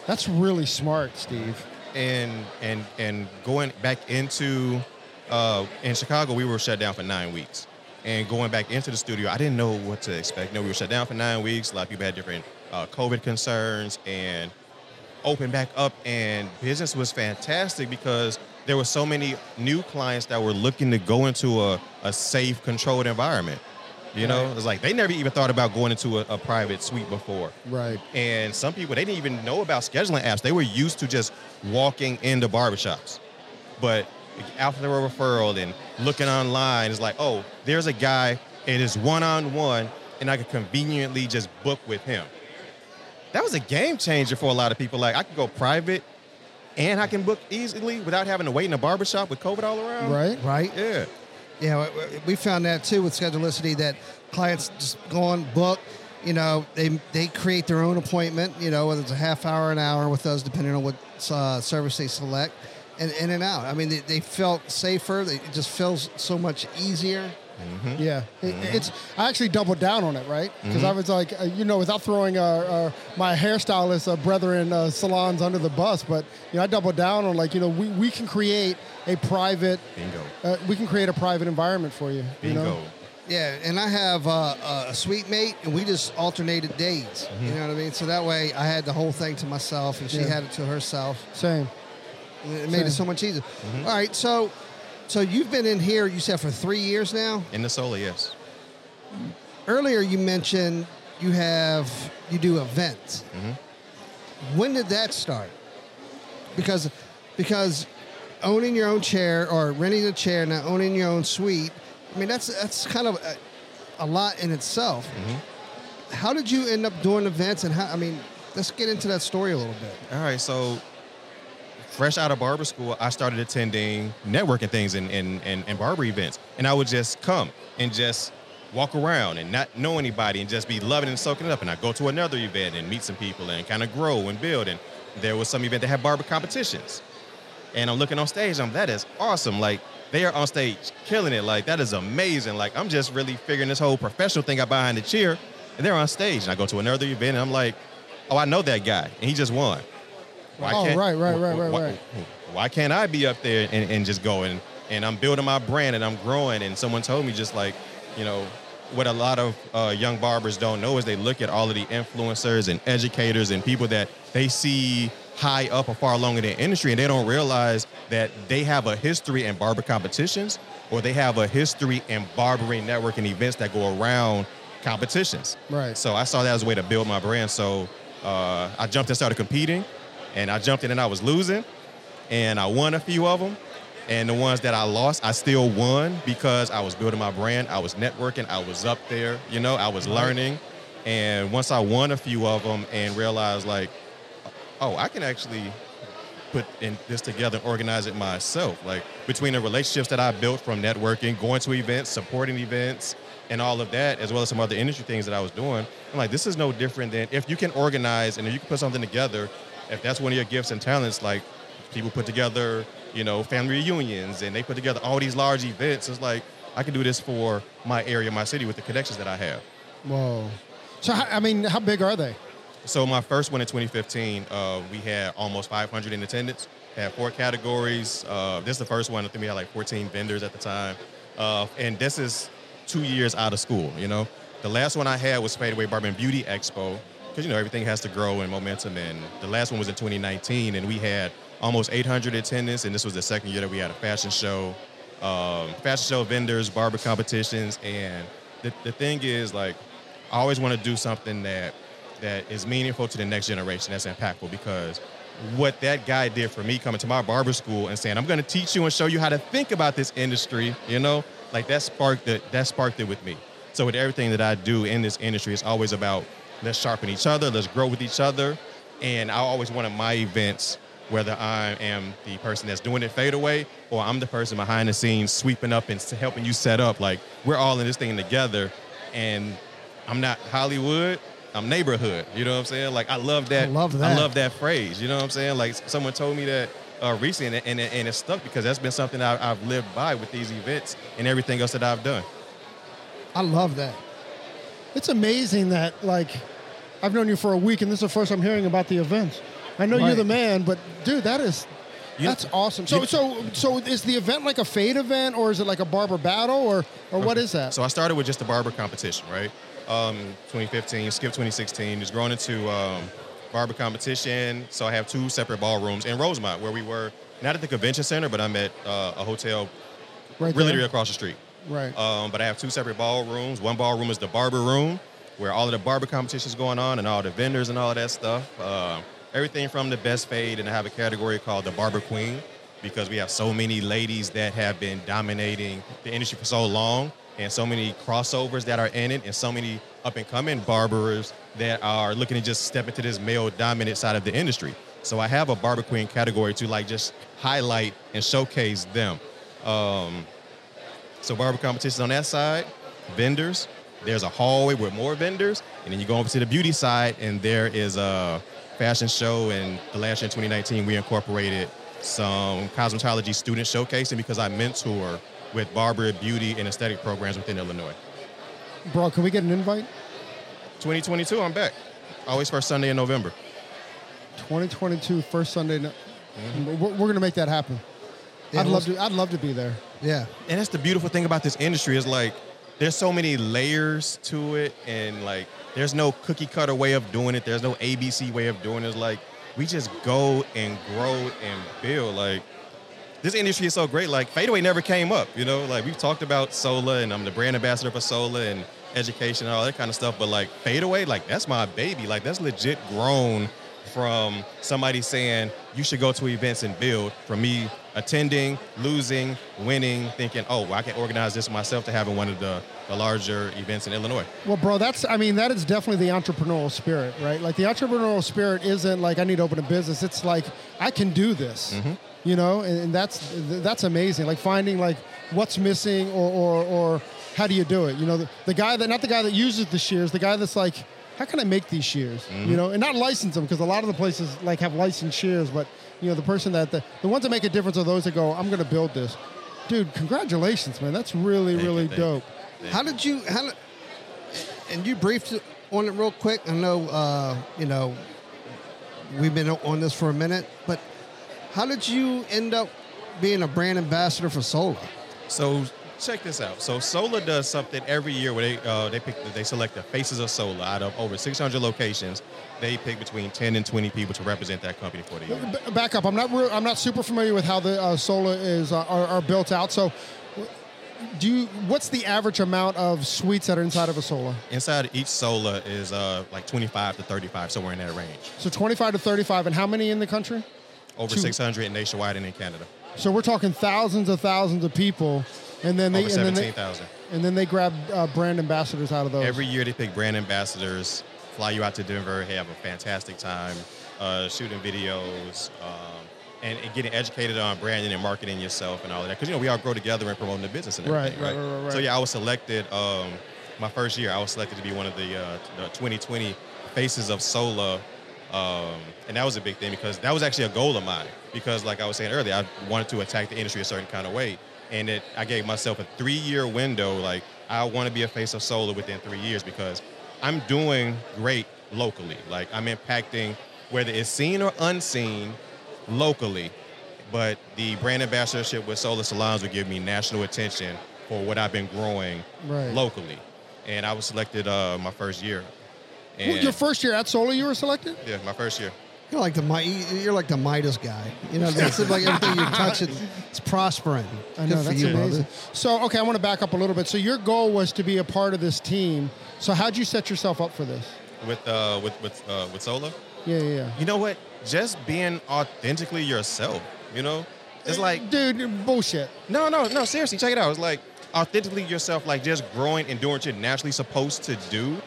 That's really smart, Steve. and and and going back into uh, in Chicago, we were shut down for nine weeks. And going back into the studio, I didn't know what to expect. You No, we were shut down for nine weeks. A lot of people had different uh, COVID concerns, and opened back up, and business was fantastic because there were so many new clients that were looking to go into a, a safe, controlled environment. You know, it's like they never even thought about going into a, a private suite before. Right. And some people they didn't even know about scheduling apps. They were used to just walking into barbershops. But after the referral and looking online, it's like, oh, there's a guy, it is one-on-one, and I could conveniently just book with him. That was a game changer for a lot of people. Like I could go private and I can book easily without having to wait in a barbershop with COVID all around. Right? right? Yeah. Yeah, we- found that too with Schedulicity that clients just go on book. You know, they they create their own appointment. You know, whether it's a half hour, an hour with us, depending on what uh, service they select, and in and out. I mean, they, they felt safer. They, it just feels so much easier. Yeah, It- it's. I actually doubled down on it, right? Because Mm-hmm. I was like, uh, you know, without throwing uh, uh, my hairstylist uh, brethren uh, salons under the bus, but you know, I doubled down on like, you know, we, we can create a private, Bingo. uh, we can create a private environment for you. You Bingo. know? Yeah, and I have uh, a suite mate, and we just alternated days. You know what I mean? So that way, I had the whole thing to myself, and she Yeah. had it to herself. Same. It made it so much easier. All right, so so you've been in here, you said for three years now. In the Sola, yes. Earlier, you mentioned you have you do events. Mm-hmm. When did that start? Because because owning your own chair or renting a chair, now owning your own suite. I mean, that's that's kind of a, a lot in itself. Mm-hmm. How did you end up doing events, and how? I mean, let's get into that story a little bit. All right, so fresh out of barber school, I started attending networking things and, and, and, and barber events. And I would just come and just walk around and not know anybody and just be loving and soaking it up. And I'd go to another event and meet some people and kind of grow and build. And there was some event that had barber competitions. And I'm looking on stage, I'm that is awesome. Like they are on stage killing it. Like that is amazing. Like I'm just really figuring this whole professional thing out behind the chair. And they're on stage. And I go to another event and I'm like, oh, I know that guy. And he just won. Why Oh, can't- right, right, right, right, why, right. Why can't I be up there and, and just go and, and I'm building my brand and I'm growing and someone told me just like, you know, what a lot of uh, young barbers don't know is they look at all of the influencers and educators and people that they see high up or far along in the industry and they don't realize that they have a history in barber competitions or they have a history in barbering networking events that go around competitions. Right. So I saw that as a way to build my brand. So uh, I jumped and started competing, and I jumped in and I was losing, and I won a few of them. And the ones that I lost, I still won because I was building my brand. I was networking. I was up there. You know, I was learning. And once I won a few of them and realized, like, oh, I can actually put in this together and organize it myself. Like between the relationships that I built from networking, going to events, supporting events, and all of that, as well as some other industry things that I was doing, I'm like, this is no different than if you can organize and if you can put something together, if that's one of your gifts and talents, like people put together, you know, family reunions and they put together all these large events. It's like, I can do this for my area, my city with the connections that I have. Whoa. So I mean, how big are they? So my first one in 2015, uh, we had almost 500 in attendance. Had four categories. Uh, this is the first one. I think we had like 14 vendors at the time. Uh, and this is two years out of school. You know, the last one I had was Fadeaway and Beauty Expo because you know everything has to grow in momentum. And the last one was in 2019, and we had almost 800 attendance. And this was the second year that we had a fashion show, um, fashion show vendors, barber competitions, and the, the thing is like I always want to do something that that is meaningful to the next generation, that's impactful because what that guy did for me coming to my barber school and saying, I'm gonna teach you and show you how to think about this industry, you know, like that sparked it, that sparked it with me. So with everything that I do in this industry, it's always about let's sharpen each other, let's grow with each other. And I always wanted my events, whether I am the person that's doing it fade away or I'm the person behind the scenes sweeping up and helping you set up, like we're all in this thing together. And I'm not Hollywood. I'm neighborhood. You know what I'm saying? Like I love that. I love I that. love that phrase. You know what I'm saying? Like someone told me that uh, recently, and, and, and it stuck because that's been something I, I've lived by with these events and everything else that I've done. I love that. It's amazing that like I've known you for a week, and this is the first I'm hearing about the events. I know you're the man, but dude, that is You that's awesome. So you- so so is the event like a fade event, or is it like a barber battle, or or what is that? So I started with just a barber competition, right? Um, 2015, skip 2016, it's grown into um, barber competition. So I have two separate ballrooms in Rosemont where we were not at the convention center, but I'm at uh, a hotel right really across the street. Right. Um, but I have two separate ballrooms. One ballroom is the barber room, where all of the barber competitions going on and all the vendors and all that stuff. Uh, everything from the best fade, and I have a category called the barber queen because we have so many ladies that have been dominating the industry for so long, and so many crossovers that are in it, and so many up and coming barbers that are looking to just step into this male dominant side of the industry. So I have a barber queen category to like just highlight and showcase them. Um, so barber competitions on that side, vendors. There's a hallway with more vendors, and then you go over to the beauty side, and there is a fashion show. And the last year in 2019, we incorporated some cosmetology student showcasing because I mentor with barber, beauty, and aesthetic programs within Illinois. Bro, can we get an invite? 2022, I'm back. Always first Sunday in November. 2022, first Sunday. Mm-hmm. We're, we're gonna make that happen. I'd love to. I'd love to be there. Yeah. and that's the beautiful thing about this industry is like there's so many layers to it and like there's no cookie cutter way of doing it there's no abc way of doing it it's like we just go and grow and build like this industry is so great like fadeaway never came up you know like we've talked about sola and i'm the brand ambassador for sola and education and all that kind of stuff but like fadeaway like that's my baby like that's legit grown from somebody saying you should go to events and build from me attending losing winning thinking oh well, i can organize this myself to having one of the, the larger events in illinois Well, bro, that's. I mean, that is definitely the entrepreneurial spirit, right? Like the entrepreneurial spirit isn't like I need to open a business. It's like I can do this. Mm-hmm. You know, and, and that's that's amazing. Like finding like what's missing or or, or how do you do it? You know, the, the guy that not the guy that uses the shears, the guy that's like, how can I make these shears? Mm-hmm. You know, and not license them because a lot of the places like have licensed shears, but you know, the person that the, the ones that make a difference are those that go, I'm going to build this. Dude, congratulations, man. That's really Thank really you. dope. How did you? How? did- And you briefed on it real quick. I know. Uh, you know, we've been on this for a minute, but how did you end up being a brand ambassador for Sola? So check this out. So Sola does something every year where they uh, they pick they select the faces of Sola out of over 600 locations. They pick between 10 and 20 people to represent that company for the year. Back up. I'm not. I'm not super familiar with how the uh, Sola is uh, are, are built out. So, do you? What's the average amount of suites that are inside of a Sola? Inside each Sola is uh, like 25 to 35, somewhere in that range. So 25 to 35, and how many in the country? Over Two. 600 nationwide and in Canada. So we're talking thousands of thousands of people, and then they Over and 17,000. and then they grab uh, brand ambassadors out of those. Every year they pick brand ambassadors, fly you out to Denver, have a fantastic time, uh, shooting videos, um, and, and getting educated on branding and marketing yourself and all of that. Because you know we all grow together and promoting the business and Right, everything, right, right, right, So yeah, I was selected um, my first year, I was selected to be one of the, uh, the 2020 faces of Sola. Um, and that was a big thing because that was actually a goal of mine. Because, like I was saying earlier, I wanted to attack the industry a certain kind of way. And it, I gave myself a three year window. Like, I want to be a face of Sola within three years because I'm doing great locally. Like, I'm impacting, whether it's seen or unseen, locally. But the brand ambassadorship with Sola Salons would give me national attention for what I've been growing Right. locally. And I was selected uh, my first year. And Well, your first year at Sola, you were selected. yeah, my first year. You're like the Mi- you're like the Midas guy. You know, it like everything you touch it, it's prospering. I know for that's you, amazing. brother. So, okay, I want to back up a little bit. So, your goal was to be a part of this team. So, how'd you set yourself up for this? with uh, with with uh, with Sola. Yeah, yeah, yeah. You know what? Just being authentically yourself. You know, it's like dude, bullshit. no, no, no. Seriously, check it out. It's like authentically yourself, like just growing and doing what you're naturally supposed to do.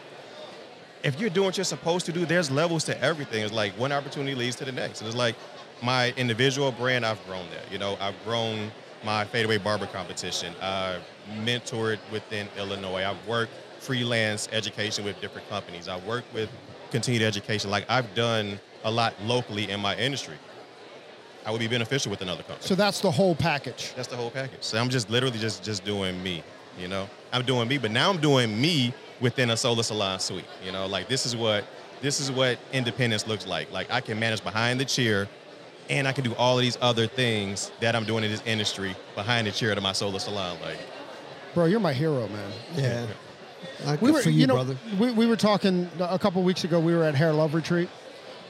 If you're doing what you're supposed to do, there's levels to everything. It's like one opportunity leads to the next. And it's like my individual brand, I've grown that. You know, I've grown my fadeaway barber competition. I've mentored within Illinois. I've worked freelance education with different companies. I work with continued education. Like I've done a lot locally in my industry. I would be beneficial with another company. So that's the whole package. That's the whole package. So I'm just literally just just doing me, you know. I'm doing me, but now I'm doing me within a Sola salon suite. You know, like this is what this is what independence looks like. Like I can manage behind the chair and I can do all of these other things that I'm doing in this industry behind the chair to my Sola salon. Like Bro, you're my hero, man. Yeah. Uh, we were, for you, know, brother. We, we were talking a couple weeks ago. We were at Hair Love Retreat,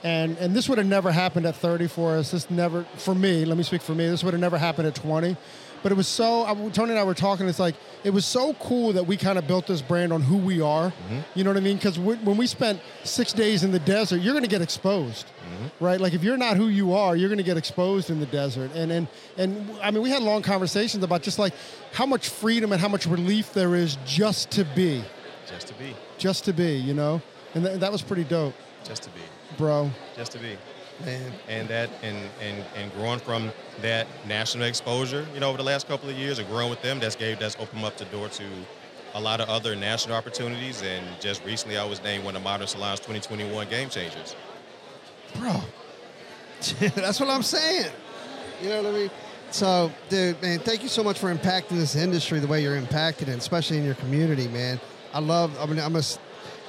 and and this would have never happened at 30 for us. This never for me. Let me speak for me. This would have never happened at 20. But it was so. I, Tony and I were talking. It's like it was so cool that we kind of built this brand on who we are. Mm-hmm. You know what I mean? Because when we spent six days in the desert, you're going to get exposed, Mm-hmm. right? Like if you're not who you are, you're going to get exposed in the desert. And and and I mean, we had long conversations about just like how much freedom and how much relief there is just to be just to be, just to be, you know, and th- that was pretty dope, just to be, bro. just to be. Man. and that and and and growing from that national exposure, you know, over the last couple of years, and growing with them, that's gave that's opened up the door to a lot of other national opportunities. And just recently, I was named one of Modern Salon's 2021 Game Changers. Bro, That's what I'm saying. You know what I mean? So, dude, man, thank you so much for impacting this industry the way you're impacting it, especially in your community, man. I love. I mean, I'm gonna,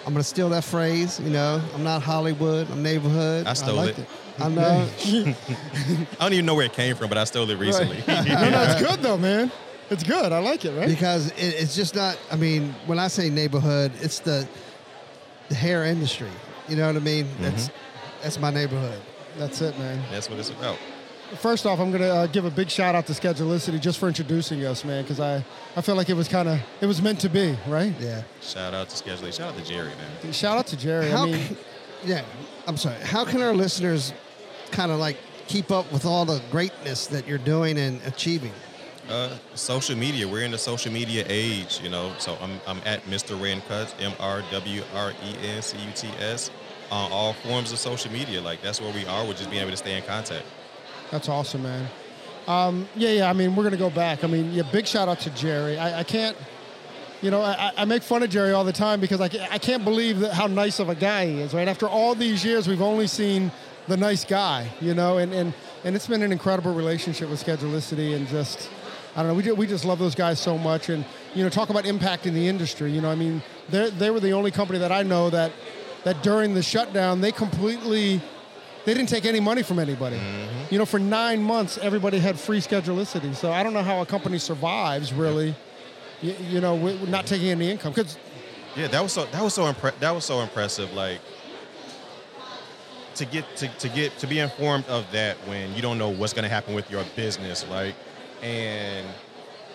I'm gonna steal that phrase. You know, I'm not Hollywood. I'm neighborhood. I stole liked it. it. I know. I don't even know where it came from, but I stole it recently. no, no, it's good though, man. It's good. I like it, right? because it, it's just not. I mean, when I say neighborhood, it's the, the hair industry. You know what I mean? That's mm-hmm. that's my neighborhood. That's it, man. that's what it's about. First off, I'm gonna uh, give a big shout out to Schedulicity just for introducing us, man, because I, I feel like it was kind of it was meant to be, right? Yeah. Shout out to scheduling. Shout out to Jerry, man. Shout out to Jerry. How? I mean, can, yeah. I'm sorry. How can our listeners kind of like keep up with all the greatness that you're doing and achieving? Uh, social media. We're in the social media age, you know. So I'm, I'm at Mr. Wren Cuts, M R W R E N C U T S, on all forms of social media. Like that's where we are. We're just being able to stay in contact. That's awesome, man. Um, yeah, yeah. I mean, we're gonna go back. I mean, yeah. Big shout out to Jerry. I, I can't, you know, I, I make fun of Jerry all the time because I, I can't believe that how nice of a guy he is. Right after all these years, we've only seen the nice guy, you know, and and and it's been an incredible relationship with Schedulicity and just. I don't know. We, ju- we just love those guys so much, and you know, talk about impacting the industry. You know, I mean, they they were the only company that I know that that during the shutdown they completely they didn't take any money from anybody. Mm-hmm. You know, for nine months, everybody had free schedulicity. So I don't know how a company survives really. You, you know, with not taking any income because Yeah, that was so that was so impre- that was so impressive. Like to get to, to get to be informed of that when you don't know what's going to happen with your business, like, and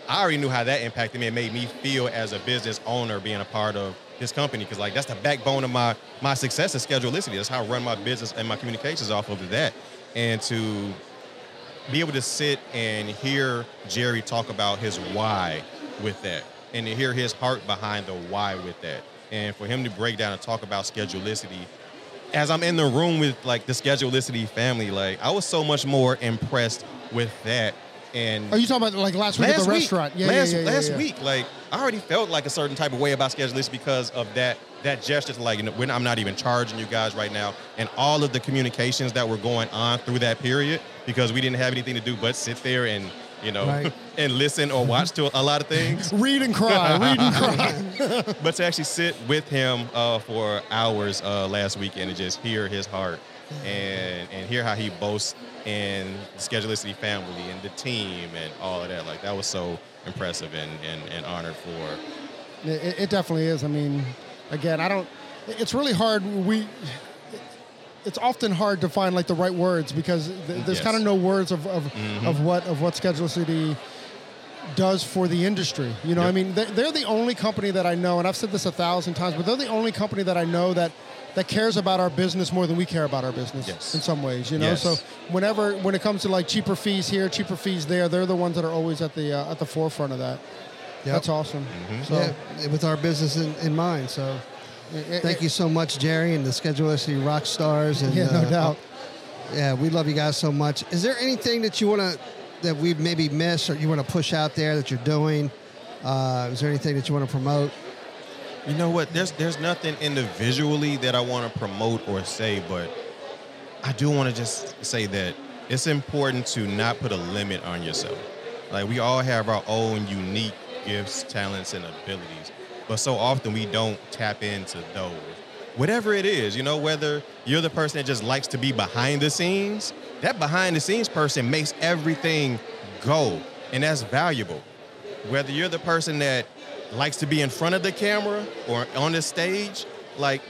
I already knew how that impacted me. It made me feel as a business owner being a part of this company because like that's the backbone of my my success is schedulicity. That's how I run my business and my communications off of that. And to be able to sit and hear Jerry talk about his why with that, and to hear his heart behind the why with that, and for him to break down and talk about schedulicity, as I'm in the room with like the schedulicity family, like I was so much more impressed with that And Are you talking about like last week at last the week, restaurant? Yeah, last, yeah, yeah, last week, like I already felt like a certain type of way about schedulers because of that that gesture. to, Like, you know, when I'm not even charging you guys right now, and all of the communications that were going on through that period because we didn't have anything to do but sit there and you know Right. and listen or watch to a lot of things. Read and cry. read and cry. but to actually sit with him uh, for hours uh, last weekend and just hear his heart and and hear how he boasts in the Schedulicity family and the team and all of that. Like that was so impressive and, and, and honored for. It, it definitely is. I mean, again, I don't. It's really hard. We. It's often hard to find like the right words because th- there's Yes. kind of no words of of, Mhm. of what of what Schedulicity does for the industry. You know, I mean, they're, they're the only company that I know, and I've said this a thousand times, but they're the only company that I know that that cares about our business more than we care about our business Yes. in some ways. You know, Yes. so whenever when it comes to like cheaper fees here, cheaper fees there, they're the ones that are always at the uh, at the forefront of that. Yep. That's awesome. So, Yeah, with our business in, in mind. So it- thank it- you so much, Jerry, and the Schedulicity rock stars. And Yeah, no uh, doubt. Yeah, we love you guys so much. Is there anything that you want to that we've maybe missed or you want to push out there that you're doing? Uh, is there anything that you want to promote? You know what? There's there's nothing individually that I want to promote or say, but I do want to just say that it's important to not put a limit on yourself. Like we all have our own unique gifts, talents, and abilities, but so often we don't tap into those. Whatever it is, you know, whether you're the person that just likes to be behind the scenes, that behind the scenes person makes everything go, and that's valuable whether you're the person that likes to be in front of the camera or on the stage, like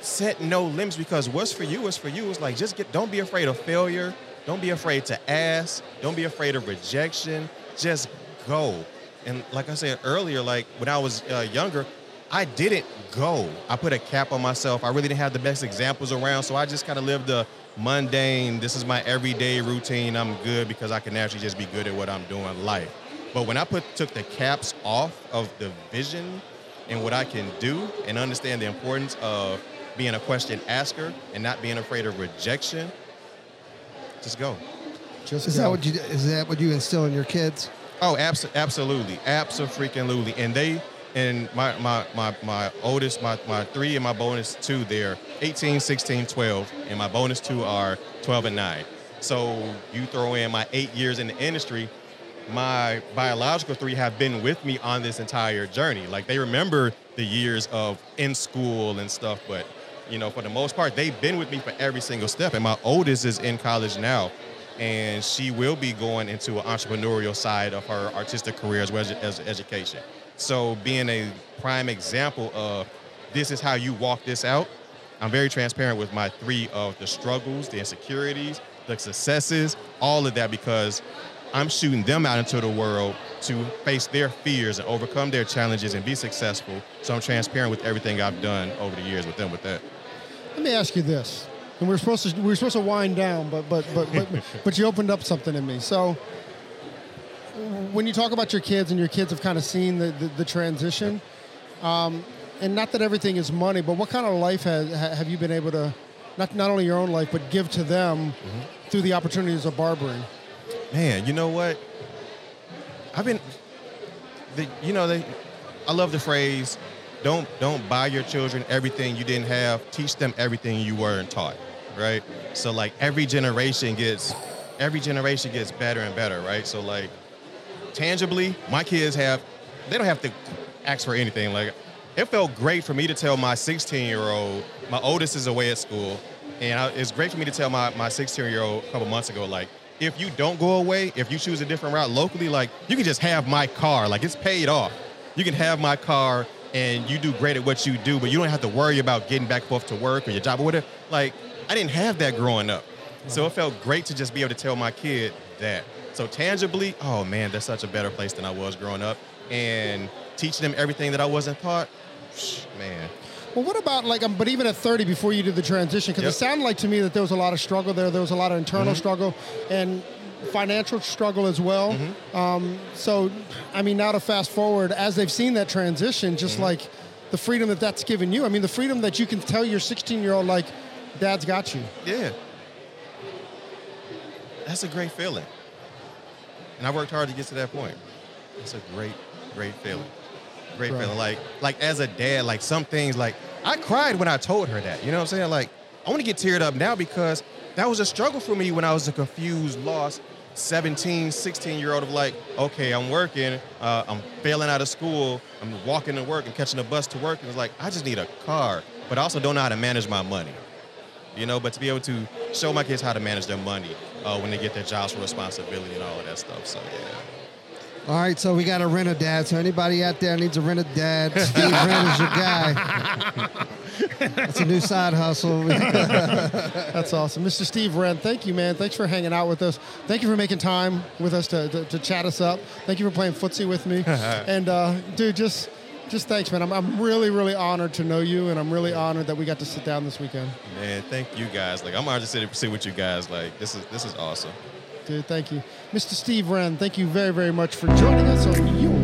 set no limits because what's for you is for you. It's like just get don't be afraid of failure. Don't be afraid to ask. Don't be afraid of rejection. Just go. And like I said earlier, like when I was uh, younger, I didn't go. I put a cap on myself. I really didn't have the best examples around, so I just kind of lived the mundane. This is my everyday routine. I'm good because I can actually just be good at what I'm doing life. But when I put took the caps off of the vision and what I can do and understand the importance of being a question asker and not being afraid of rejection, just go. Just Is go. that what you is that what you instill in your kids? Oh, abso- absolutely, absolutely, and they and my my my my oldest, my my three and my bonus two, they're 18, 16, 12, and my bonus two are 12 and nine. So you throw in my eight years in the industry, my biological three have been with me on this entire journey. Like they remember the years of in school and stuff, but you know, for the most part, they've been with me for every single step. And my oldest is in college now, and she will be going into an entrepreneurial side of her artistic career as well as, education. So being a prime example of this is how you walk this out, I'm very transparent with my three of the struggles, the insecurities, the successes, all of that because I'm shooting them out into the world to face their fears and overcome their challenges and be successful. So I'm transparent with everything I've done over the years with them with that. Let me ask you this. And we're supposed to we were supposed to wind down, but but but but, but you opened up something in me. So when you talk about your kids and your kids have kind of seen the, the, the transition, um, and not that everything is money, but what kind of life has, have you been able to, not, not only your own life, but give to them through the opportunities of barbering? Man, you know what? I've been, the, you know, they, I love the phrase, don't don't buy your children everything you didn't have. Teach them everything you weren't taught, right? So like every generation gets, every generation gets better and better, right? So like, tangibly, my kids have, they don't have to ask for anything. Like, it felt great for me to tell my 16 year old, my oldest is away at school, and I, it's great for me to tell my my 16 year old a couple months ago, like, if you don't go away, if you choose a different route locally, like, you can just have my car. Like, it's paid off. You can have my car and you do great at what you do, but you don't have to worry about getting back forth to work or your job or whatever. Like, I didn't have that growing up. So it felt great to just be able to tell my kid that. So tangibly, oh man, that's such a better place than I was growing up. And teaching them everything that I wasn't taught, man. Well, what about like, um, but even at 30, before you did the transition, because Yep. it sounded like to me that there was a lot of struggle there. There was a lot of internal struggle and financial struggle as well. Um, so, I mean, now to fast forward, as they've seen that transition, just like the freedom that that's given you. I mean, the freedom that you can tell your 16 year old, like, Dad's got you. Yeah. That's a great feeling. and I worked hard to get to that point. It's a great, great feeling. Great Right. feeling. Like, like as a dad, like some things, like I cried when I told her that. You know what I'm saying? Like, I want to get teared up now because that was a struggle for me when I was a confused, lost 17, 16 year old of like, okay, I'm working, uh, I'm failing out of school, I'm walking to work and catching a bus to work, and it's like I just need a car, but I also don't know how to manage my money you know, but to be able to show my kids how to manage their money uh, when they get their jobs for responsibility and all of that stuff. So yeah. All right, so we got a rent a dad. So anybody out there needs a rent a dad, Steve Rent is your guy. That's a new side hustle. That's awesome. Mr. Steve Wren, thank you, man. Thanks for hanging out with us. Thank you for making time with us to, to, to chat us up. Thank you for playing footsie with me. and, uh, dude, just just thanks, man. I'm, I'm really, really honored to know you, and I'm really honored that we got to sit down this weekend. Man, thank you guys. Like I'm honored to sit, sit with you guys. Like this is this is awesome. Dude, thank you. Mr. Steve Wren, thank you very, very much for joining us on your